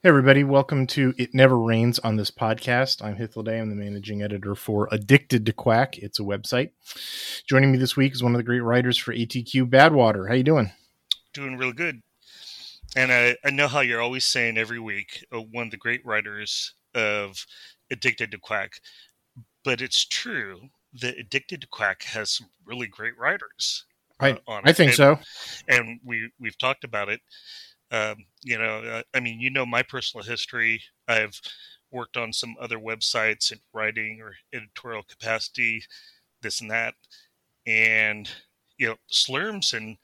Hey, everybody. Welcome to It Never Rains on this podcast. I'm Hythloday. I'm the managing editor for Addicted to Quack. It's a website. Joining me this week is one of the great writers for ATQ, Badwater. How you doing? Doing real good. And I, I know how you're always saying every week, uh, one of the great writers of Addicted to Quack. But it's true that Addicted to Quack has some really great writers. I, uh, I think and, so. And we, we've talked about it um, you know, uh, I mean, you know my personal history. I've worked on some other websites in writing or editorial capacity, this and that, and you know, Slurms and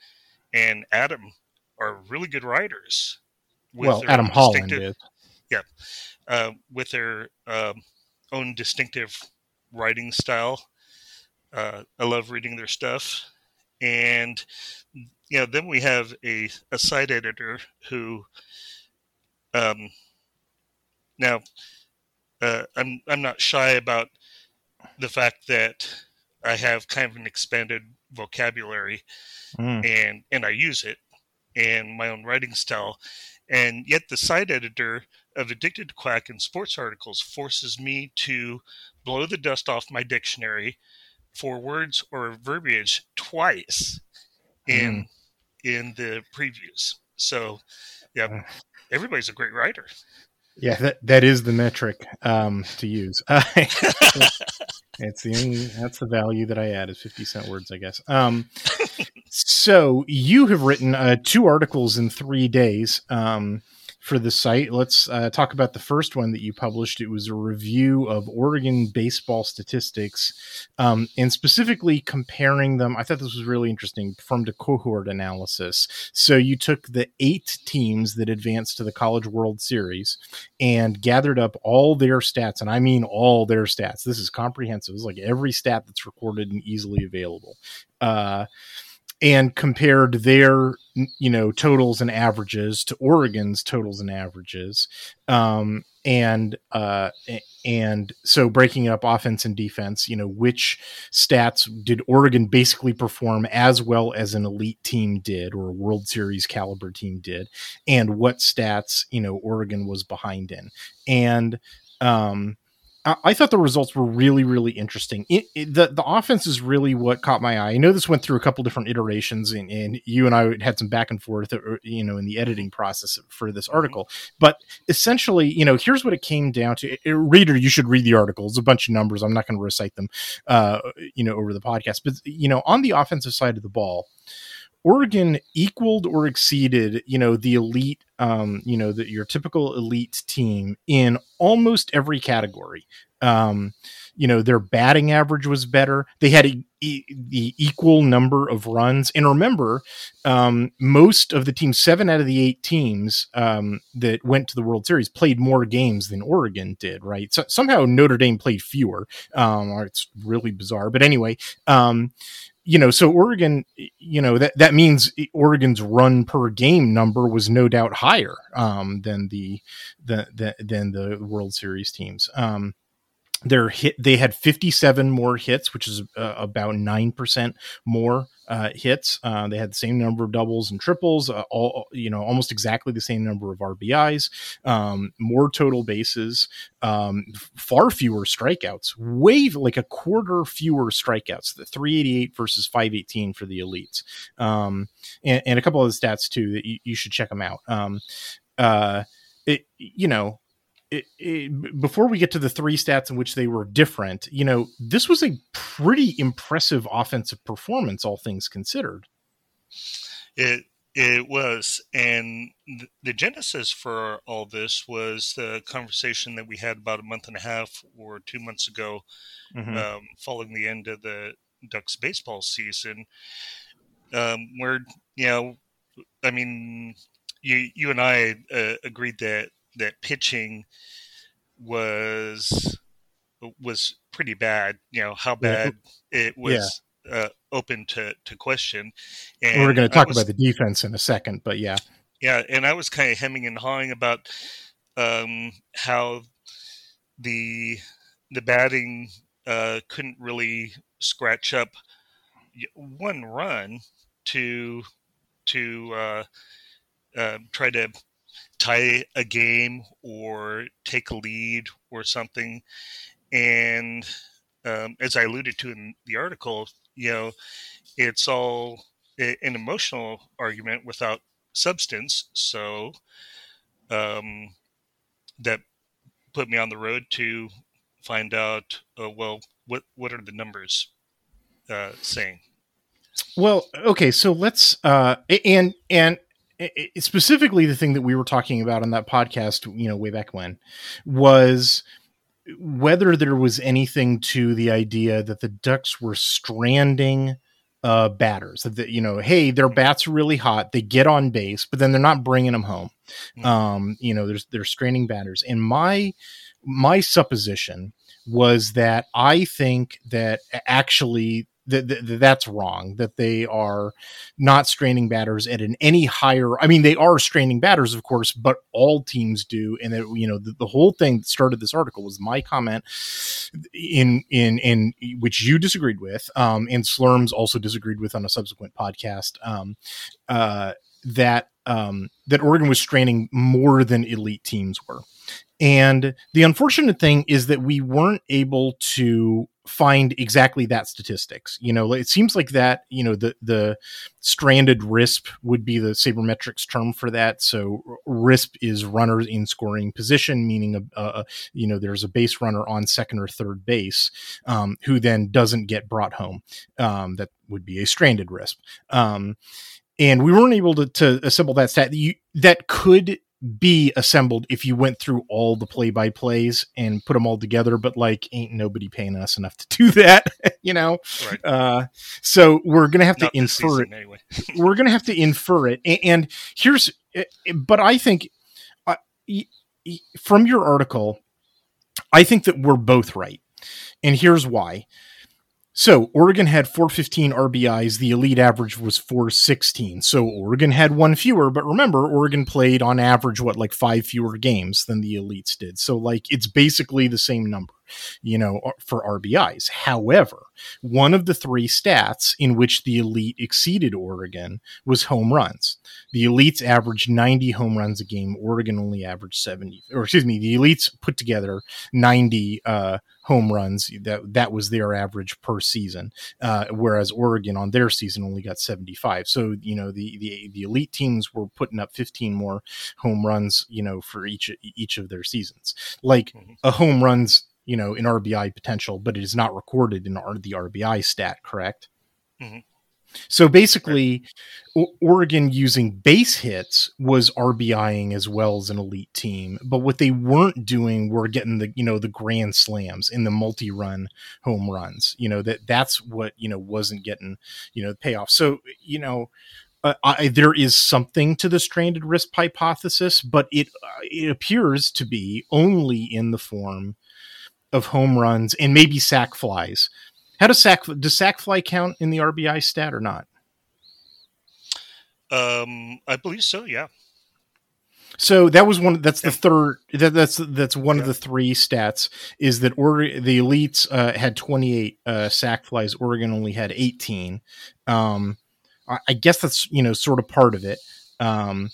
and Adam are really good writers. well, Adam Holland is. Yeah, uh, with their um, own distinctive writing style. Uh, I love reading their stuff, and you know, then we have a, a site editor who, um, now, uh, I'm I'm not shy about the fact that I have kind of an expanded vocabulary, mm. and and I use it, and my own writing style, and yet the site editor of Addicted to Quack and sports articles forces me to blow the dust off my dictionary for words or verbiage twice in mm. in the previews. So, yeah, everybody's a great writer. Yeah, that that is the metric um, to use. it's the only, that's the value that I add is fifty cent words, I guess. Um, so you have written uh, two articles in three days. Um, for the site. Let's uh, talk about the first one that you published. It was a review of Oregon baseball statistics um, and specifically comparing them. I thought this was really interesting from the cohort analysis. So you took the eight teams that advanced to the College World Series and gathered up all their stats, and I mean all their stats. This is comprehensive. It's like every stat that's recorded and easily available. Uh, and compared their you know totals and averages to Oregon's totals and averages, um, and uh, and so breaking up offense and defense, you know which stats did Oregon basically perform as well as an elite team did or a World Series caliber team did, and what stats you know Oregon was behind in, and um, I thought the results were really, really interesting. It, it, the the offense is really what caught my eye. I know this went through a couple different iterations, and, and, you and I had some back and forth, uh, you know, in the editing process for this mm-hmm. article. But essentially, you know, here's what it came down to. Reader, you should read the article. It's a bunch of numbers. I'm not going to recite them, uh, you know, over the podcast. But you know, on the offensive side of the ball, Oregon equaled or exceeded, you know, the elite, um, you know, the, your typical elite team in almost every category. Um, you know, their batting average was better. They had the equal number of runs. And remember, um, most of the teams, seven out of the eight teams um, that went to the World Series, played more games than Oregon did. Right? So somehow Notre Dame played fewer. Um, it's really bizarre, but anyway um, you know, so Oregon, you know, that, that means Oregon's run per game number was no doubt higher um, than the, the, the than the World Series teams. Um, their hit they had 57 more hits which is uh, about 9% more uh, hits. Uh, they had the same number of doubles and triples uh, all you know almost exactly the same number of rbis um, more total bases um, far fewer strikeouts way like a quarter fewer strikeouts the 388 versus 518 for the elites. Um, and, and, a couple of the stats too that you, you should check them out. Um, uh, it, you know it, it, before we get to the three stats in which they were different, you know, this was a pretty impressive offensive performance, all things considered. It it was, and the genesis for all this was the conversation that we had about a month and a half or two months ago, mm-hmm. um, following the end of the Ducks baseball season, um, where you know, I mean, you you and I uh, agreed that that pitching was was pretty bad. You know how bad yeah. it was yeah. uh, open to to question. And we're going to talk was, about the defense in a second, but yeah, yeah. And I was kind of hemming and hawing about um, how the the batting uh, couldn't really scratch up one run to to uh, uh, try to tie a game or take a lead or something. And um, as I alluded to in the article, you know, it's all an emotional argument without substance. So um, that put me on the road to find out, uh, well, what what are the numbers uh, saying? Well, okay, so let's uh, and and specifically the thing that we were talking about on that podcast, you know, way back when, was whether there was anything to the idea that the Ducks were stranding uh, batters. That you know, hey, their bats are really hot. They get on base, but then they're not bringing them home. Um, you know, there's they're stranding batters. And my my supposition was that I think that actually that, that, that's wrong that they are not stranding batters at an any higher i mean they are stranding batters of course but all teams do. And that you know the, the whole thing that started this article was my comment in in in which you disagreed with um and slurms also disagreed with on a subsequent podcast um uh that um that oregon was stranding more than elite teams were. And the unfortunate thing is that we weren't able to find exactly that statistics. You know, it seems like that, you know, the the stranded RISP would be the sabermetrics term for that. So RISP is runners in scoring position, meaning a, a you know there's a base runner on second or third base um, who then doesn't get brought home. Um, that would be a stranded RISP. Um, and we weren't able to, to assemble that stat. You, that could be assembled if you went through all the play by plays and put them all together but like ain't nobody paying us enough to do that you know? Right. uh, so we're gonna have Not to infer it. anyway. we're gonna have to infer it. And, and here's eh, eh, but i think uh, from your article i think that we're both right. And here's why so Oregon had 415 RBIs. The elite average was 416. So Oregon had one fewer, but remember, Oregon played on average, what, like five fewer games than the elites did. So, like, it's basically the same number you know, for RBIs. However, one of the three stats in which the elite exceeded Oregon was home runs. The elites averaged 90 home runs a game. Oregon only averaged 70, or excuse me, the elites put together 90 uh, home runs. That that was their average per season, uh, whereas Oregon on their season only got 75. So you know the the the elite teams were putting up 15 more home runs, you know, for each each of their seasons. Like mm-hmm. a home runs you know, in RBI potential, but it is not recorded in the RBI stat, correct? Mm-hmm. So basically, right. Oregon using base hits was RBIing as well as an elite team, but what they weren't doing were getting the you know the grand slams in the multi-run home runs. You know that that's what you know wasn't getting you know the payoff. So you know. Uh, I, there is something to the stranded RISP hypothesis, but it uh, it appears to be only in the form of home runs and maybe sac flies. How does sac does sac fly count in the RBI stat or not? Um, I believe so. Yeah. So that was one. That's the third. That, that's that's one yeah. of the three stats. Is that or the elites uh, had twenty eight uh, sac flies. Oregon only had eighteen. Um, I, I guess that's you know sort of part of it. Um,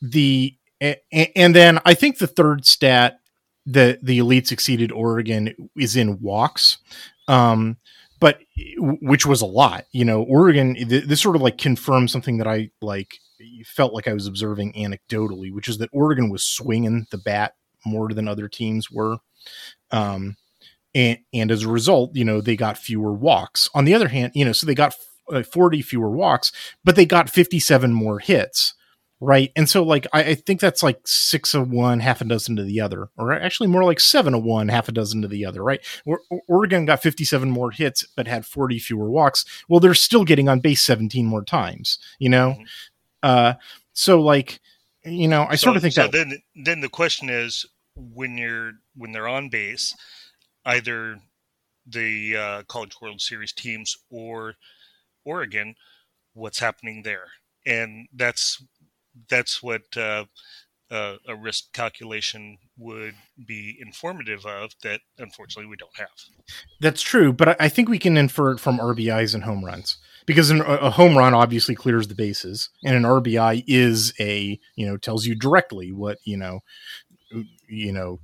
the and, and then I think the third stat the the elite succeeded Oregon is in walks. Um, but which was a lot, you know, Oregon, th- this sort of like confirms something that I like felt like I was observing anecdotally, which is that Oregon was swinging the bat more than other teams were. Um, and, and as a result, you know, they got fewer walks. On the other hand, you know, so they got f- uh, 40 fewer walks, but they got 57 more hits right? And so, like, I, I, think that's like six of one, half a dozen to the other, or actually more like seven of one, half a dozen to the other, right? Oregon got 57 more hits, but had 40 fewer walks. Well, they're still getting on base 17 more times, you know? Mm-hmm. Uh, so, like, you know, I so, sort of think so that. Then, then the question is when you're when they're on base, either the uh, College World Series teams or Oregon, what's happening there? And that's that's what uh, uh, a RISP calculation would be informative of that unfortunately we don't have. That's true, but I think we can infer it from RBIs and home runs because a home run obviously clears the bases, and an RBI is a you know tells you directly what you know you know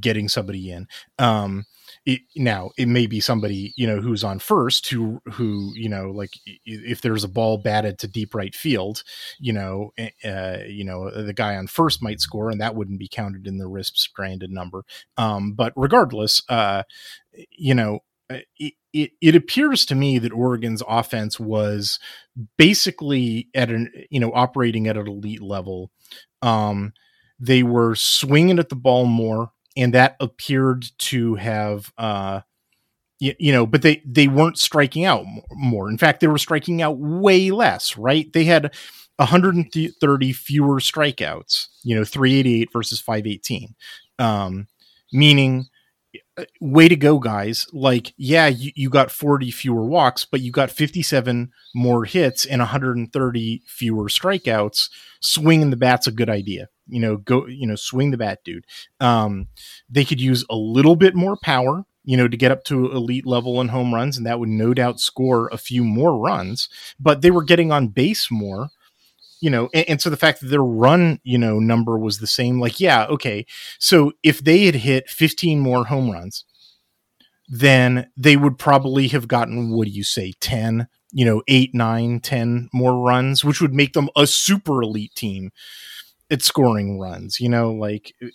getting somebody in. Um, it, now it may be somebody you know who's on first who who you know like if there's a ball batted to deep right field you know eh, uh, you know the guy on first might score and that wouldn't be counted in the RISP stranded number. Um, but regardless uh, you know uh, it, it, it appears to me that Oregon's offense was basically at an you know operating at an elite level. Um, they were swinging at the ball more, and that appeared to have, uh, you, you know, but they they weren't striking out more. In fact, they were striking out way less. Right? They had 130 fewer strikeouts. You know, 388 versus 518. Um, meaning way to go guys like yeah you, you got 40 fewer walks but you got 57 more hits and 130 fewer strikeouts swinging the bat's a good idea you know, go, you know, swing the bat, dude. Um, they could use a little bit more power, you know, to get up to elite level in home runs, and that would no doubt score a few more runs. But they were getting on base more, you know, and, and so the fact that their run, you know, number was the same, like, yeah, okay. So if they had hit 15 more home runs, then they would probably have gotten, what do you say, 10, you know, eight, nine, 10 more runs, which would make them a super elite team at scoring runs. You know, like uh,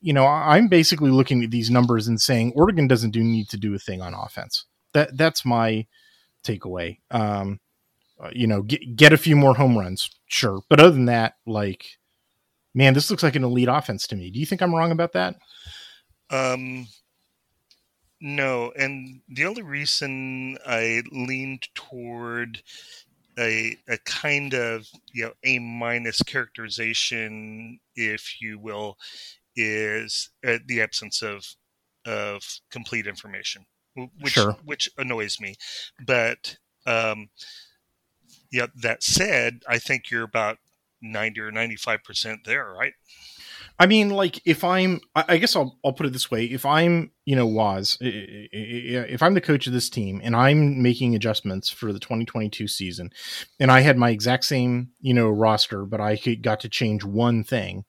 you know, I'm basically looking at these numbers and saying Oregon doesn't do need to do a thing on offense. That that's my takeaway. Um, uh, you know, get get a few more home runs, sure, but other than that, like, man, this looks like an elite offense to me. Do you think I'm wrong about that? Um, no, and the only reason I leaned toward a, a kind of you know a minus characterization, if you will, is uh, the absence of of complete information, which sure. which annoys me. But um, yeah, that said, I think you're about ninety or ninety five percent there, right? I mean, like if I'm, I guess I'll I'll put it this way: if I'm, you know, Waz, if I'm the coach of this team and I'm making adjustments for the 2022 season, and I had my exact same, you know, roster, but I got to change one thing,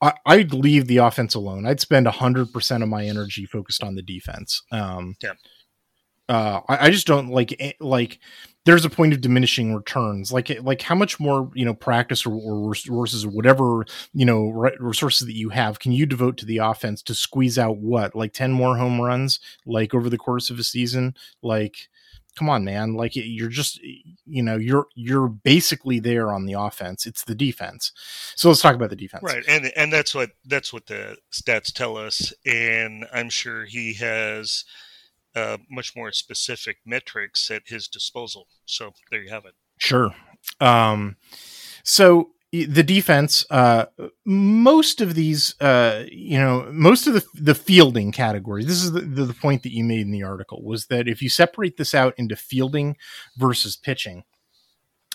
I, would leave the offense alone. I'd spend hundred percent of my energy focused on the defense. Um, yeah. Uh, I, I just don't like eh, like there's a point of diminishing returns. Like like how much more you know practice or, or resources or whatever you know resources that you have can you devote to the offense to squeeze out what? Like 10 more home runs like over the course of a season? Like come on man. Like you're just you know you're you're basically there on the offense. It's the defense. So let's talk about the defense. Right. And and that's what that's what the stats tell us. And i'm sure he has uh, much more specific metrics at his disposal. So there you have it. Sure. Um, so the defense, uh, most of these, uh, you know, most of the the fielding categories. This is the, the point that you made in the article was that if you separate this out into fielding versus pitching,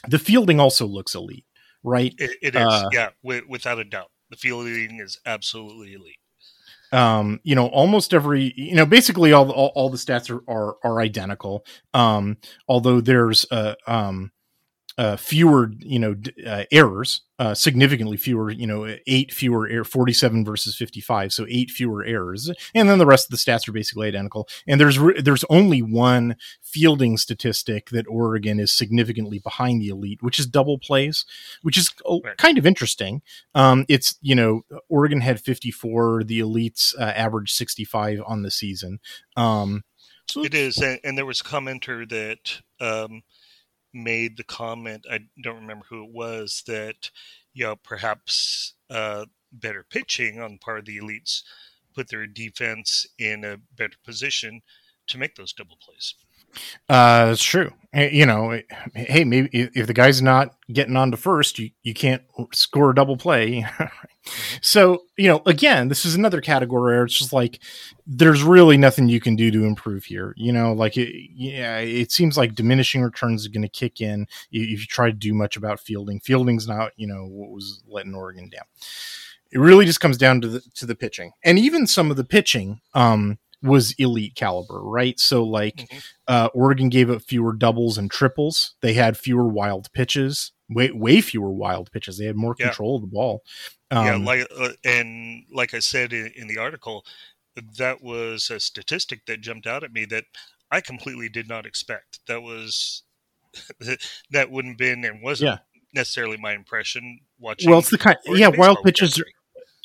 the fielding also looks elite, right? it, it is, uh, yeah, without a doubt. The fielding is absolutely elite um, you know, almost every, you know, basically all, all, all the stats are, are, are identical. Um, although there's, uh, um, uh, fewer, you know, uh, errors, uh, significantly fewer, you know, eight fewer error, 47 versus 55. So eight fewer errors. And then the rest of the stats are basically identical. And there's, re- there's only one fielding statistic that Oregon is significantly behind the elite, which is double plays, which is right. kind of interesting. Um, it's, you know, Oregon had 54, the elites uh, average 65 on the season. Um, so it is. And, and there was a commenter that, um, made the comment i don't remember who it was that you know perhaps uh, better pitching on part of the elites put their defense in a better position to make those double plays Uh, it's true. You know, hey, maybe if the guy's not getting on to first, you, you can't score a double play. so, you know, again, this is another category where it's just like there's really nothing you can do to improve here. You know, like it, yeah, it seems like diminishing returns are going to kick in if you try to do much about fielding. Fielding's not, you know, what was letting Oregon down. It really just comes down to the to the pitching, and even some of the pitching. Um, was elite caliber, right? So like mm-hmm. uh, Oregon gave up fewer doubles and triples. They had fewer wild pitches, way way fewer wild pitches. They had more yeah. control of the ball. Um, yeah, like uh, and like I said in, in, the article, that was a statistic that jumped out at me that I completely did not expect. That was that wouldn't been and wasn't yeah. necessarily my impression watching. Well, it's the kind, yeah, wild pitches. Are,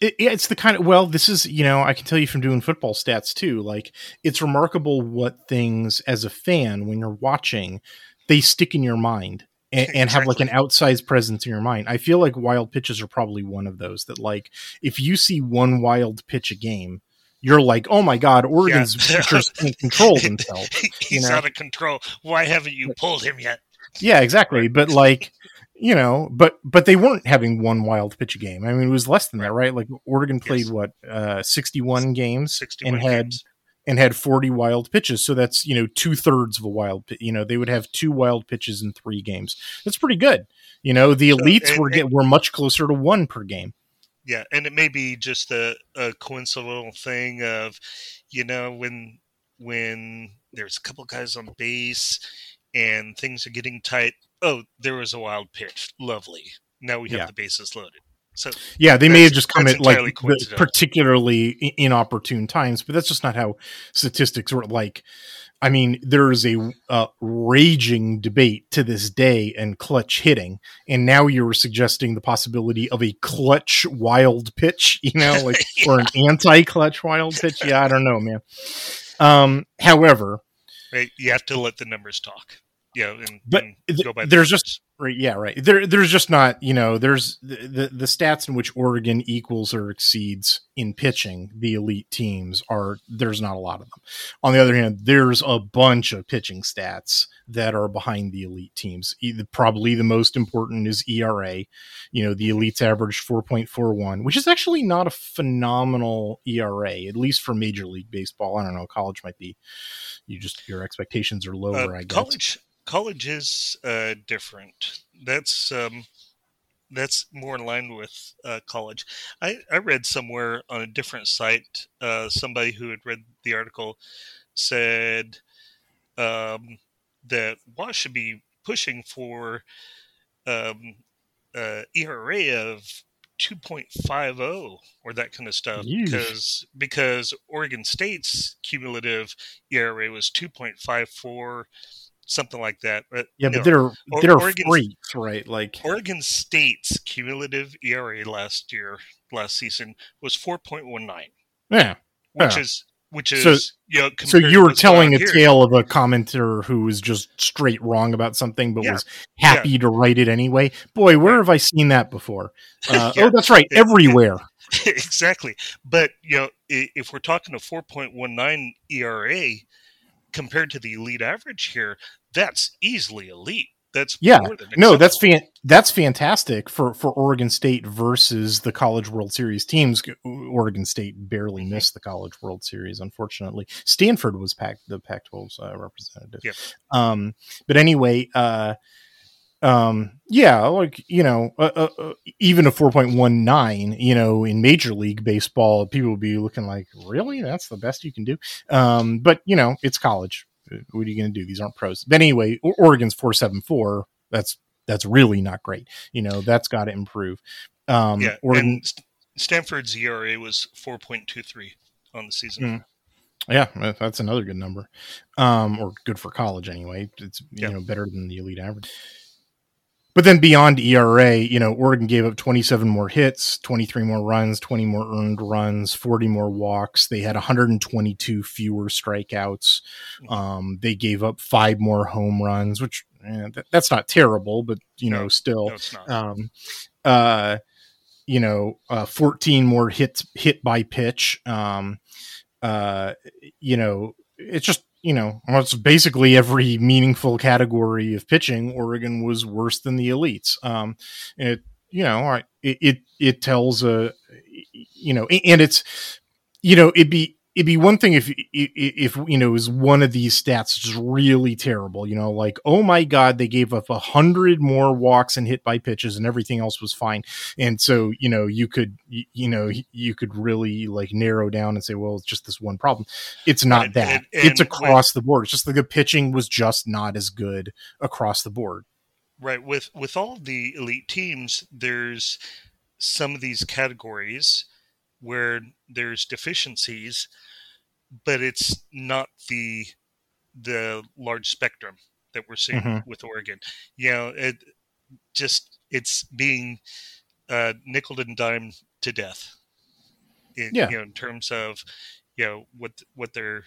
it, it's the kind of well this is you know i can tell you from doing football stats too like it's remarkable what things as a fan when you're watching they stick in your mind and, and exactly. have like an outsized presence in your mind i feel like wild pitches are probably one of those that like if you see one wild pitch a game you're like, oh my god, Oregon's yeah. pitchers can't control themselves. He's you know? out of control. Why haven't you pulled him yet? Yeah, exactly. But like, you know, but but they weren't having one wild pitch a game. I mean, it was less than that, right? Like Oregon played yes. what uh, sixty one games 61 and had games. and had forty wild pitches. So that's you know two thirds of a wild. You know, they would have two wild pitches in three games. That's pretty good. You know, the elites so, and, were get, were much closer to one per game. Yeah, and it may be just a, a coincidental thing of, you know, when when there's a couple guys on base and things are getting tight oh, there was a wild pitch. Lovely. Now we have yeah. the bases loaded. So yeah, they may have just come at like particularly inopportune times, but that's just not how statistics work. Like, I mean, there is a uh, raging debate to this day and clutch hitting, and now you're suggesting the possibility of a clutch wild pitch, you know, like yeah. or an anti-clutch wild pitch. Yeah, I don't know, man. Um, however, right, you have to let the numbers talk yeah, and, but and th- there's just right, yeah, right. There, there's just not, you know, there's the, the, the stats in which Oregon equals or exceeds in pitching the elite teams are there's not a lot of them. On the other hand, there's a bunch of pitching stats that are behind the elite teams. Probably the most important is ERA. You know, the elites average 4.41, which is actually not a phenomenal ERA, at least for Major League Baseball. I don't know, college might be. You just your expectations are lower. Uh, I guess college college is uh, different. That's um, that's more in line with uh, college. I, I read somewhere on a different site, uh, somebody who had read the article said um, that Waz should be pushing for um, uh, ERA of 2.50 or that kind of stuff Yeesh. because because Oregon State's cumulative ERA was 2.54 something like that. But, yeah, but know, they're they're Oregon, freaks, right? Like Oregon State's cumulative ERA last year, last season was four point one nine. Yeah, which yeah. is which is so, you know, so you were telling a here. tale of a commenter who was just straight wrong about something but yeah. was happy yeah. to write it anyway boy where have i seen that before uh, oh that's right everywhere exactly but you know if we're talking a 4.19 era compared to the elite average here that's easily elite. That's yeah, no, that's fan- that's fantastic for for Oregon State versus the College World Series teams. Oregon State barely mm-hmm. missed the College World Series, unfortunately. Stanford was packed the Pac-12's uh, representative. Yeah. Um, but anyway, uh, um, yeah, like you know, uh, uh, uh even a four point one nine, you know, in Major League Baseball, people would be looking like, really, that's the best you can do. Um, but you know, it's college what are you going to do? These aren't pros. But anyway, Oregon's four seven four. That's that's really not great. You know, that's got to improve. Um, yeah, Oregon, Stanford's ERA was four point two three on the season. Mm, yeah, that's another good number, um, or good for college anyway. It's you yeah. know better than the elite average. But then beyond ERA, you know, Oregon gave up 27 more hits, 23 more runs, 20 more earned runs, 40 more walks. They had 122 fewer strikeouts. Mm-hmm. Um, they gave up five more home runs, which eh, th- that's not terrible, but you know, still, no, um, uh, you know, uh, 14 more hits hit by pitch. Um, uh, you know, it's just you know, almost basically every meaningful category of pitching, Oregon was worse than the elites. Um, it, you know, it, it, it tells a, you know, and it's, you know, it'd be, it'd be one thing if if you know was one of these stats just really terrible you know like oh my god they gave up a hundred more walks and hit by pitches and everything else was fine. And so you know you could you know you could really like narrow down and say well it's just this one problem. It's not right. that. and, and it's across the board. It's just like the pitching was just not as good across the board. Right. With with all the elite teams there's some of these categories where there's deficiencies, but it's not the the large spectrum that we're seeing mm-hmm. with Oregon. You know, it just it's being uh, nickel and dime to death. In, yeah. You know, in terms of you know what what their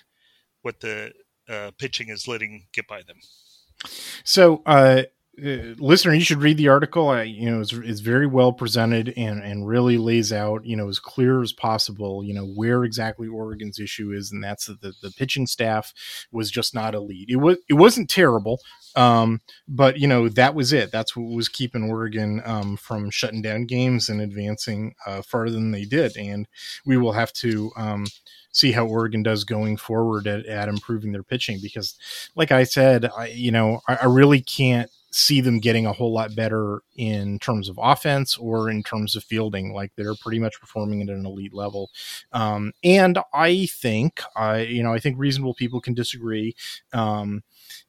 what the uh, pitching is letting get by them. So, uh, uh, listener, you should read the article. I, you know, it's, it's very well presented and and really lays out, you know, as clear as possible, you know, where exactly Oregon's issue is, and that's that the, the pitching staff was just not elite. It was it wasn't terrible, um, but you know that was it. That's what was keeping Oregon um, from shutting down games and advancing uh, farther than they did. And we will have to. Um, see how Oregon does going forward at, at improving their pitching because, like I said, I, you know, I, I really can't see them getting a whole lot better in terms of offense or in terms of fielding. Like they're pretty much performing at an elite level. Um, and I think, I you know, I think reasonable people can disagree. Um,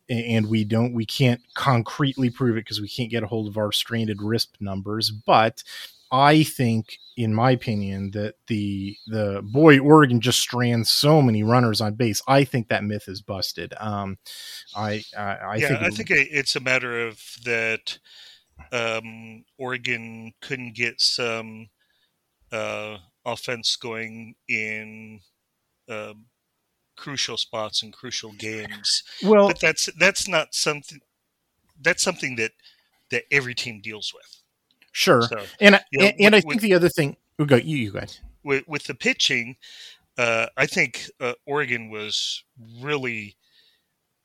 and we don't we can't concretely prove it because we can't get a hold of our stranded RISP numbers but I think, in my opinion, that the the boy Oregon just strands so many runners on base. I think that myth is busted. Um, I I, I yeah, think I think it's a matter of that. Um, Oregon couldn't get some uh, offense going in uh, crucial spots and crucial games. Well, but that's that's not something. That's something that that every team deals with. Sure. So, and you know, and, and with, I think the other thing, we go you, you guys. With, with the pitching, uh, I think uh, Oregon was really.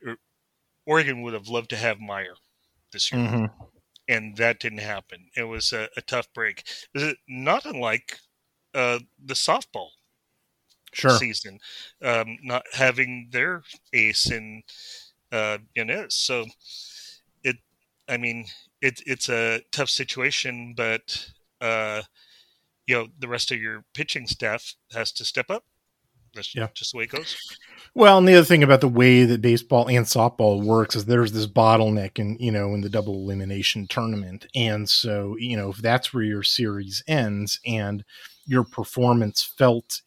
Er, Oregon would have loved to have Meyer this year, mm-hmm. and that didn't happen. It was a, a tough break. Not unlike uh, the softball sure. season, um, not having their ace in uh, Yanez. So it, I mean, it, it's a tough situation, but uh, you know the rest of your pitching staff has to step up. That's yeah. just the way it goes. Well, and the other thing about the way that baseball and softball works is there's this bottleneck in you know in the double elimination tournament, and so you know if that's where your series ends and your performance felt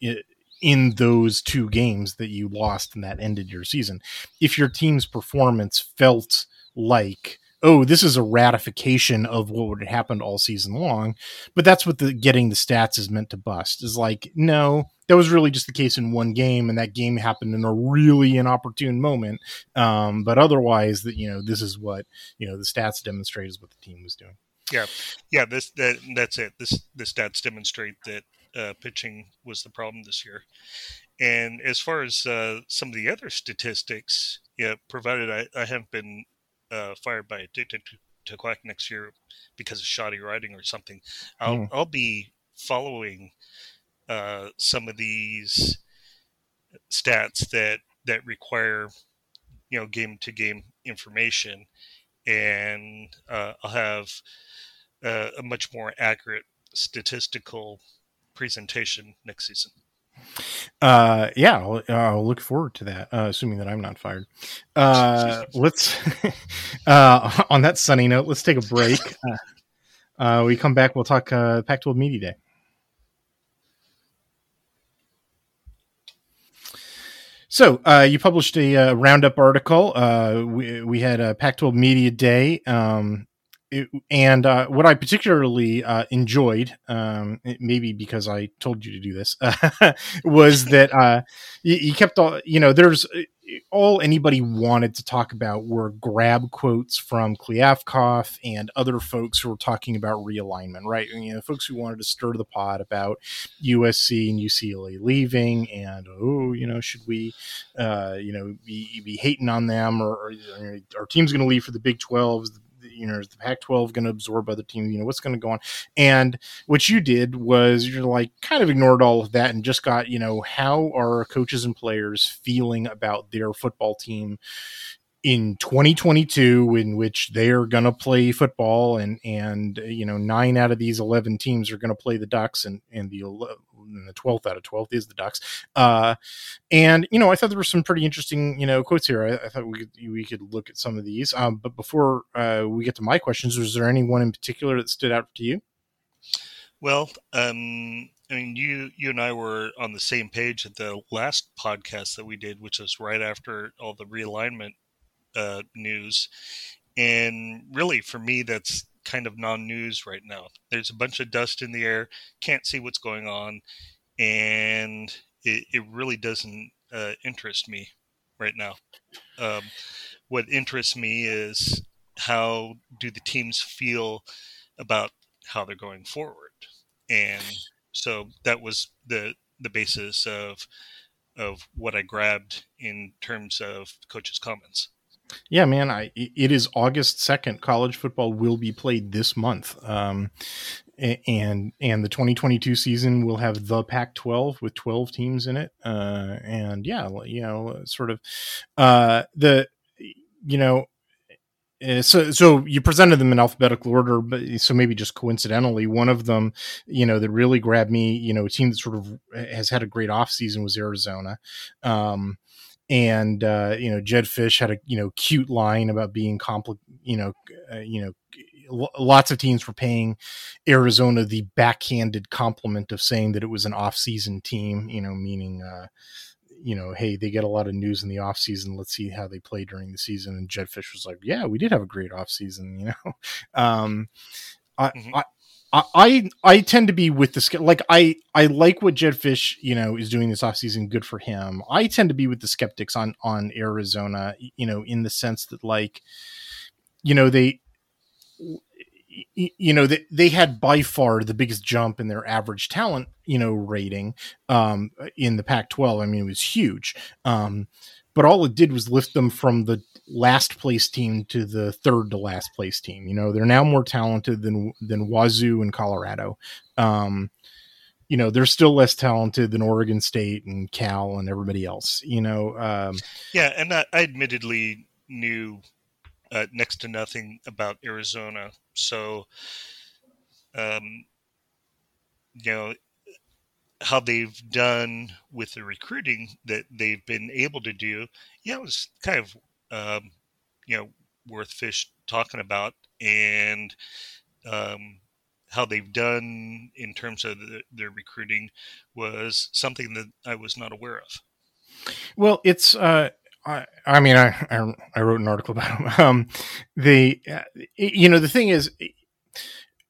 in those two games that you lost and that ended your season, if your team's performance felt like oh, this is a ratification of what would have happened all season long. But that's what the getting the stats is meant to bust. Is like, no, that was really just the case in one game, and that game happened in a really inopportune moment. Um, but otherwise, that you know, this is what you know the stats demonstrate is what the team was doing. Yeah, yeah. This that that's it. This the stats demonstrate that uh, pitching was the problem this year. And as far as uh, some of the other statistics, yeah, provided I, I haven't been uh, fired by Addicted to, to Quack next year because of shoddy writing or something, I'll mm. I'll be following uh, some of these stats that that require you know game to game information, and uh, I'll have uh, a much more accurate statistical presentation next season. Uh, yeah, I'll, I'll, look forward to that. Uh, assuming that I'm not fired. Uh, let's. uh, on that sunny note, let's take a break. Uh, uh, we come back. We'll talk uh, Pac-12 Media Day. So uh, you published a uh, roundup article. Uh, we we had a Pac-12 Media Day. Um, it, and uh, what I particularly uh, enjoyed, um, maybe because I told you to do this, was that uh, you, you, kept all. You know, there's all anybody wanted to talk about were grab quotes from Kliavkoff and other folks who were talking about realignment, right? And, You know, folks who wanted to stir the pot about USC and UCLA leaving, and oh, you know, should we, uh, you know, be, be hating on them, or, or our team's going to leave for the Big 12s? You know, is the Pac 12 going to absorb other teams? You know, what's going to go on? And what you did was you're like kind of ignored all of that and just got, you know, how are coaches and players feeling about their football team in 2022 in which they're going to play football and and you know nine out of these 11 teams are going to play the ducks and and the and the 12th out of 12th is the ducks. Uh and you know i thought there were some pretty interesting you know quotes here. I, I thought we could we could look at some of these. Um but before uh we get to my questions was there anyone in particular that stood out to you? Well um I mean, you you and I were on the same page at the last podcast that we did, which was right after all the realignment uh, news. And really, for me, that's kind of non-news right now. There's a bunch of dust in the air, can't see what's going on, and it, it really doesn't uh, interest me right now. Um, what interests me is how do the teams feel about how they're going forward, and so that was the the basis of of what I grabbed in terms of coaches' comments. Yeah, man, I it is August 2nd. College football will be played this month. Um, and and the 2022 season will have the Pac-12 with 12 teams in it. Uh, and yeah, you know, sort of uh, the you know uh, so so you presented them in alphabetical order but so maybe just coincidentally one of them you know that really grabbed me you know a team that sort of has had a great off season was arizona um, and uh, you know Jedd Fisch had a you know cute line about being compli- you know uh, you know lots of teams were paying Arizona the backhanded compliment of saying that it was an off-season team you know meaning uh, you know hey they get a lot of news in the off-season let's see how they play during the season and Jedd Fisch was like yeah we did have a great off-season you know um, I, mm-hmm. I, I I tend to be with the like I I like what Jedd Fisch you know is doing this offseason good for him. I tend to be with the skeptics on on Arizona you know in the sense that like you know they you know they, they had by far the biggest jump in their average talent you know rating um in the Pac 12 I mean it was huge um but all it did was lift them from the last place team to the third to last place team. You know, they're now more talented than than Wazoo and Colorado. Um, you know, they're still less talented than Oregon State and Cal and everybody else. You know, um, yeah, and I, I admittedly knew uh, next to nothing about Arizona, so um, you know how they've done with the recruiting that they've been able to do. Yeah, it was kind of um, you know worth fish talking about and um, how they've done in terms of the, their recruiting was something that I was not aware of. Well, it's. Uh... I, I mean, I, I, I wrote an article about them. Um, the uh, you know the thing is,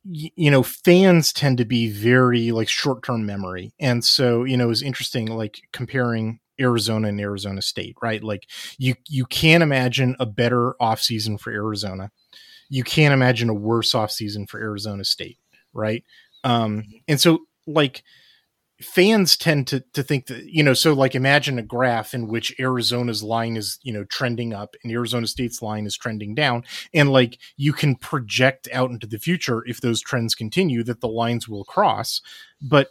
you know fans tend to be very like short-term memory and so you know it was interesting like comparing Arizona and Arizona State, right? Like you you can't imagine a better offseason for Arizona. You can't imagine a worse offseason for Arizona State, right? Um, and so like fans tend to to think that you know so like imagine a graph in which Arizona's line is you know trending up and Arizona State's line is trending down and like you can project out into the future if those trends continue that the lines will cross but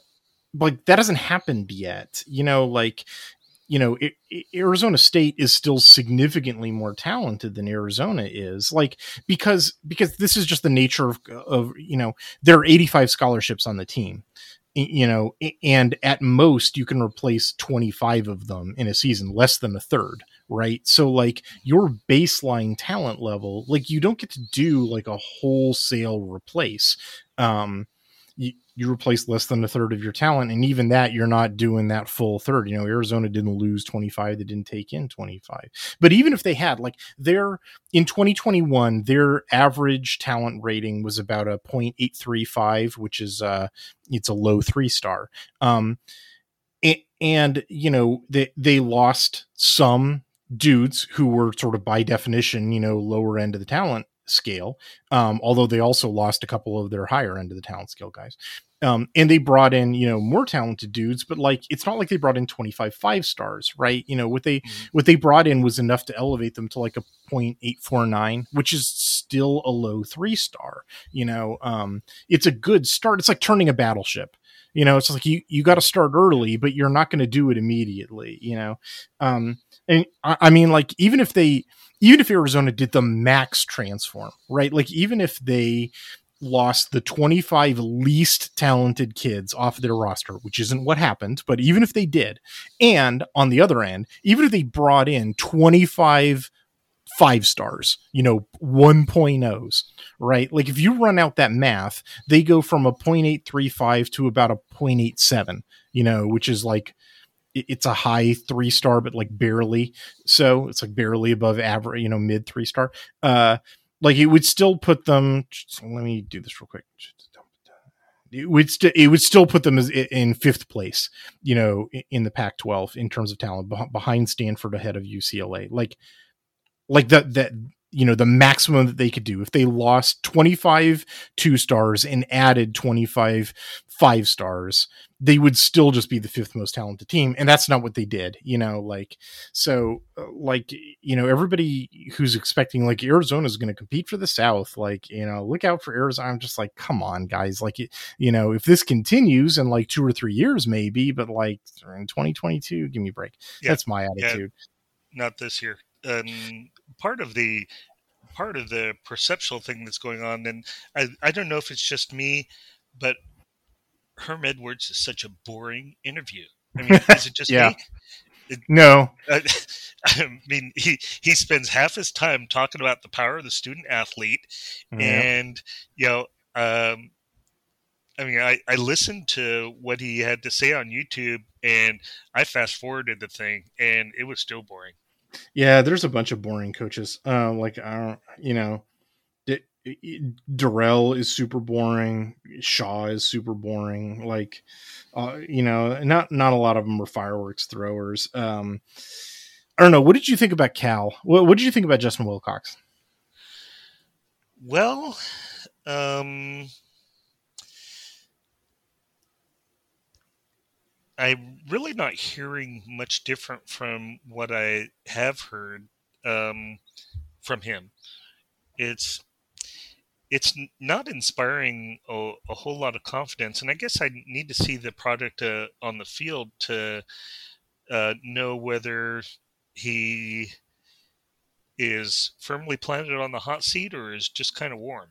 like that hasn't happened yet you know like you know, it, it, Arizona State is still significantly more talented than Arizona is, like because because this is just the nature of of you know there are 85 scholarships on the team, you know, and at most you can replace 25 of them in a season, less than a third, right? So like your baseline talent level, like you don't get to do like a wholesale replace. Um, you replace less than a third of your talent and even that you're not doing that full third. You know arizona didn't lose 25 they didn't take in 25 but even if they had like their in 2021 their average talent rating was about a 0.835 which is uh it's a low three star um and, and you know they they lost some dudes who were sort of by definition you know lower end of the talent scale. Um, although they also lost a couple of their higher end of the talent scale guys. Um, and they brought in, you know, more talented dudes, but like it's not like they brought in 25 five stars, right? You know, what they mm-hmm. what they brought in was enough to elevate them to like a 0.849, which is still a low three star. You know, um, it's a good start. It's like turning a battleship. You know, it's like you you got to start early, but you're not going to do it immediately. You know, um, and I, I mean, like even if they even if Arizona did the max transform, right? Like even if they lost the 25 least talented kids off their roster, which isn't what happened, but even if they did, and on the other end, even if they brought in 25 five stars, you know, 1.0s, right? Like if you run out that math, they go from a 0.835 to about a 0.87, you know, which is like it's a high three star, but like barely. So it's like barely above average, you know, mid three star. Uh, like it would still put them. Let me do this real quick. It would it would still put them in fifth place, you know, in the Pac-12 in terms of talent, behind Stanford, ahead of UCLA. Like, like that that you know the maximum that they could do. If they lost 25 two stars and added 25 five stars they would still just be the fifth most talented team and that's not what they did you know like so uh, like you know everybody who's expecting like arizona is going to compete for the south like you know look out for arizona. I'm just like come on guys like you know if this continues in like two or three years maybe but like in 2022 give me a break. Yeah. that's my attitude. Yeah. not this year. Um, part of the part of the perceptual thing that's going on, and I, I don't know if it's just me, but Herm Edwards is such a boring interview. I mean, is it just yeah. me? It, no. I, I, mean, he, he spends half his time talking about the power of the student athlete. And, you know, um, I mean, I, I listened to what he had to say on YouTube and I fast forwarded the thing and it was still boring. Yeah, there's a bunch of boring coaches. Uh, like I don't, you know, D- Dorrell is super boring. Shaw is super boring. Like, uh, you know, not not a lot of them are fireworks throwers. Um, I don't know. What did you think about Cal? What, what did you think about Justin Wilcox? Well, um, I'm really not hearing much different from what I have heard um, from him. It's it's not inspiring a, a, whole lot of confidence, and I guess I need to see the product uh, on the field to uh, know whether he is firmly planted on the hot seat or is just kind of warm.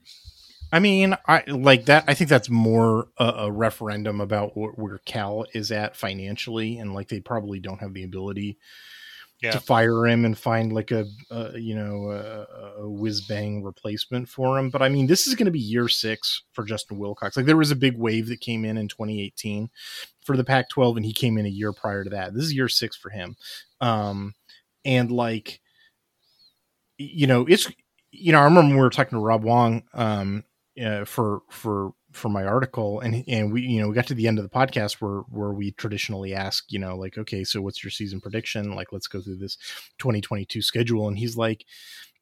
I mean, I like that. I think that's more a, a referendum about wh- where Cal is at financially, and like they probably don't have the ability yeah. to fire him and find like a, a you know a, a whiz bang replacement for him. But I mean, this is going to be year six for Justin Wilcox. Like there was a big wave that came in in 2018 for the Pac-12, and he came in a year prior to that. This is year six for him, um, and like you know, it's you know, I remember we were talking to Rob Wong um, uh, for for for my article and and we you know we got to the end of the podcast where where we traditionally ask you know like okay so what's your season prediction? Like let's go through this 2022 schedule. And he's like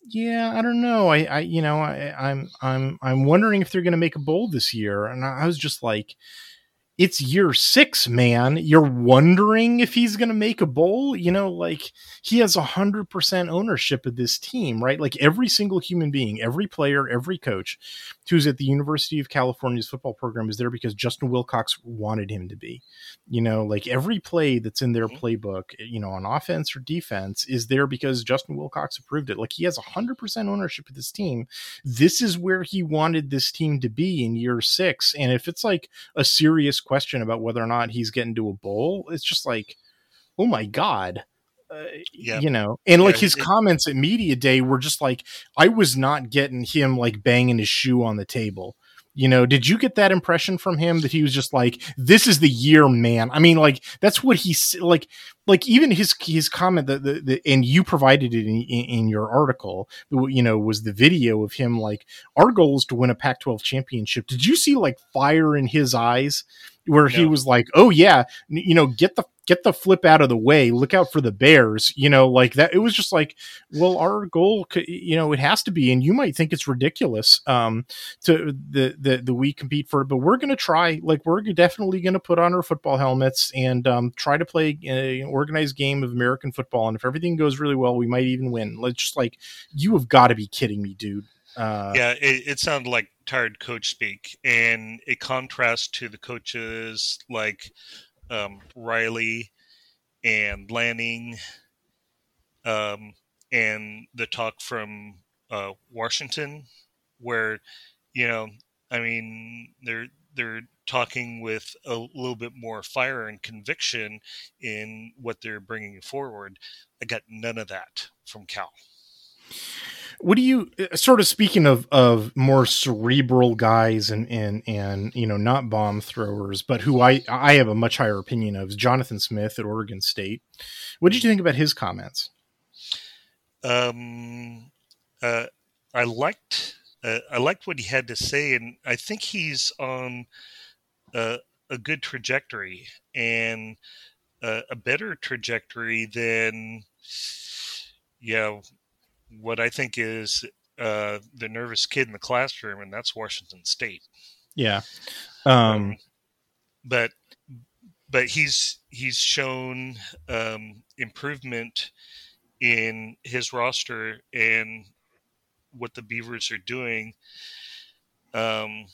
yeah i don't know. I i you know i i'm i'm i'm wondering if they're going to make a bowl this year. And i was just like it's year six, man. You're wondering if he's going to make a bowl. You know, like he has a hundred percent ownership of this team, right? Like every single human being, every player, every coach who's at the University of California's football program is there because Justin Wilcox wanted him to be. You know, like every play that's in their mm-hmm. playbook, you know, on offense or defense is there because Justin Wilcox approved it. Like he has a hundred percent ownership of this team. This is where he wanted this team to be in year six. And if it's like a serious question about whether or not he's getting to a bowl, it's just like, oh my god. Uh, yeah. you know and like his it, comments at media day were just like i was not getting him like banging his shoe on the table You know, did you get that impression from him that he was just like, "This is the year, man"? I mean, like that's what he's like. Like even his his comment that the, the and you provided it in, in, in your article, you know, was the video of him like, "Our goal is to win a Pac-12 championship." Did you see like fire in his eyes? Where no. he was like, "Oh yeah, you know, get the get the flip out of the way. Look out for the bears." You know, like that. It was just like, well, our goal, you know, it has to be, and you might think it's ridiculous um, to the the the we compete for it, but we're going to try. Like, we're definitely going to put on our football helmets and um, try to play an organized game of American football. And if everything goes really well, we might even win. Let's just like, you have got to be kidding me, dude. Uh, yeah, it, it sounded like tired coach speak, and it contrast to the coaches like um, Riley and Lanning, um, and the talk from uh, Washington, where you know, I mean, they're they're talking with a little bit more fire and conviction in what they're bringing forward. I got none of that from Cal. What do you uh, sort of speaking of of more cerebral guys and and and you know not bomb throwers, but who I I have a much higher opinion of is Jonathan Smith at Oregon State. What did you think about his comments? Um, uh, I liked uh, I liked what he had to say, and I think he's on a, a good trajectory and a, a better trajectory than yeah what I think is uh, the nervous kid in the classroom, and that's Washington State. Yeah, um, um, but but he's he's shown um, improvement in his roster and what the Beavers are doing. Um,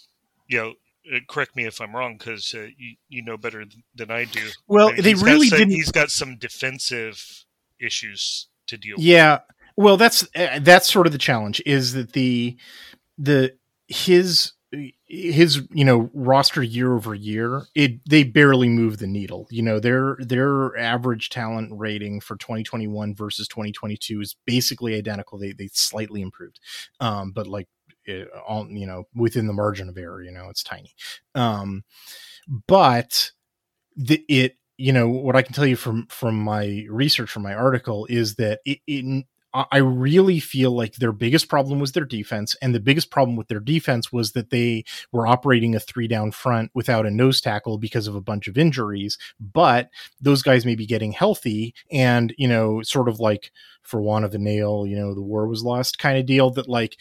you know, uh, correct me if I'm wrong because uh, you you know better than I do. Well, they really some, didn't. He's got some defensive issues to deal. Yeah, well, that's uh, that's sort of the challenge is that the the his his you know roster year over year it they barely move the needle. You know their their average talent rating for 2021 versus 2022 is basically identical. They they slightly improved um but like it, all you know within the margin of error you know it's tiny. Um but the it you know what i can tell you from from my research from my article is that it, it I really feel like their biggest problem was their defense, and the biggest problem with their defense was that they were operating a three down front without a nose tackle because of a bunch of injuries. But those guys may be getting healthy, and you know, sort of like for want of a nail, you know, the war was lost kind of deal. That like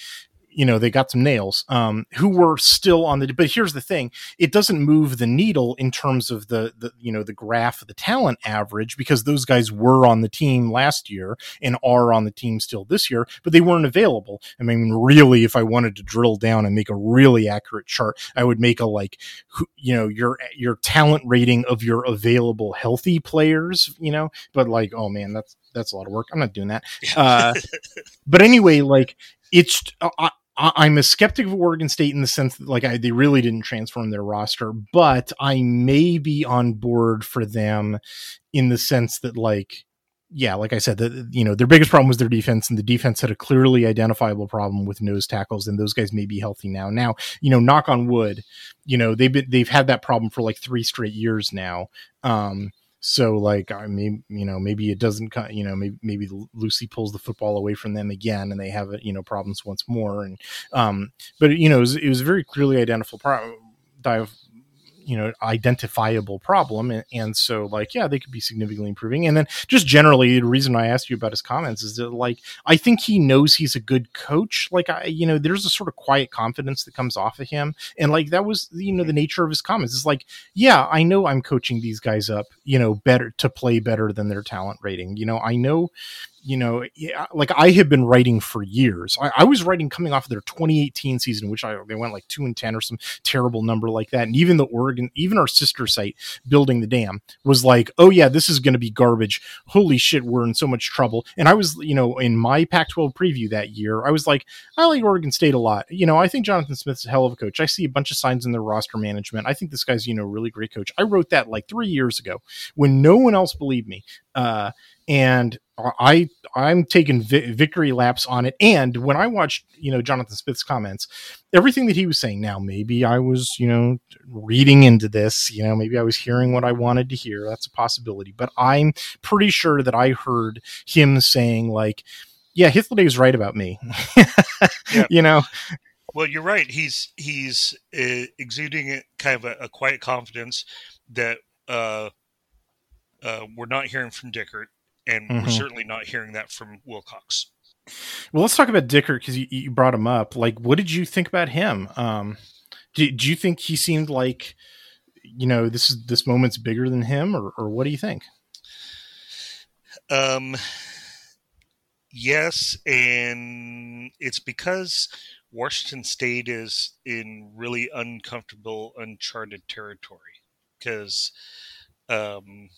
you know they got some nails um, who were still on the but here's the thing it doesn't move the needle in terms of the the you know the graph of the talent average because those guys were on the team last year and are on the team still this year but they weren't available. I mean really if i wanted to drill down and make a really accurate chart i would make a like you know your your talent rating of your available healthy players you know but like oh man that's that's a lot of work. I'm not doing that. Uh, but anyway like it's uh, I'm a skeptic of Oregon State in the sense that like I, they really didn't transform their roster, but I may be on board for them in the sense that like yeah, like I said, that you know their biggest problem was their defense, and the defense had a clearly identifiable problem with nose tackles, and those guys may be healthy now. Now, you know, knock on wood, you know they've been, they've had that problem for like three straight years now. Um, so like I mean, you know, maybe it doesn't, you know, maybe maybe Lucy pulls the football away from them again, and they have you know problems once more. And um, but you know, it was, it was very clearly identifiable problem you know identifiable problem and, and, so like yeah they could be significantly improving. And then just generally the reason i asked you about his comments is that like i think he knows he's a good coach. Like i you know there's a sort of quiet confidence that comes off of him. And like that was you know the nature of his comments. It's like yeah i know i'm coaching these guys up you know better to play better than their talent rating. You know i know you know, like I have been writing for years. I, I, was writing coming off of their 2018 season, which I they went like two and ten or some terrible number like that. And even the Oregon, even our sister site, building the dam, was like, oh yeah, this is going to be garbage. Holy shit, we're in so much trouble. And I was, you know, in my Pac-12 preview that year, I was like, I like Oregon State a lot. You know, I think Jonathan Smith's a hell of a coach. I see a bunch of signs in their roster management. I think this guy's, you know, really great coach. I wrote that like three years ago when no one else believed me Uh, and I I'm taking vi- victory laps on it. And when I watched, you know, Jonathan Smith's comments, everything that he was saying. Now, maybe I was, you know, reading into this. You know, maybe I was hearing what I wanted to hear. That's a possibility. But I'm pretty sure that I heard him saying like, "Yeah, Hythloday is right about me." yeah. You know. Well, you're right. He's he's uh, exuding kind of a, a quiet confidence that uh, uh, we're not hearing from Dickert and mm-hmm. we're certainly not hearing that from Wilcox. Well, let's talk about Dickert because you, you, brought him up. Like, what did you think about him? Um, do, do you think he seemed like, you know, this is this moment's bigger than him, or, or what do you think? Um, yes, and it's because Washington State is in really uncomfortable, uncharted territory because um,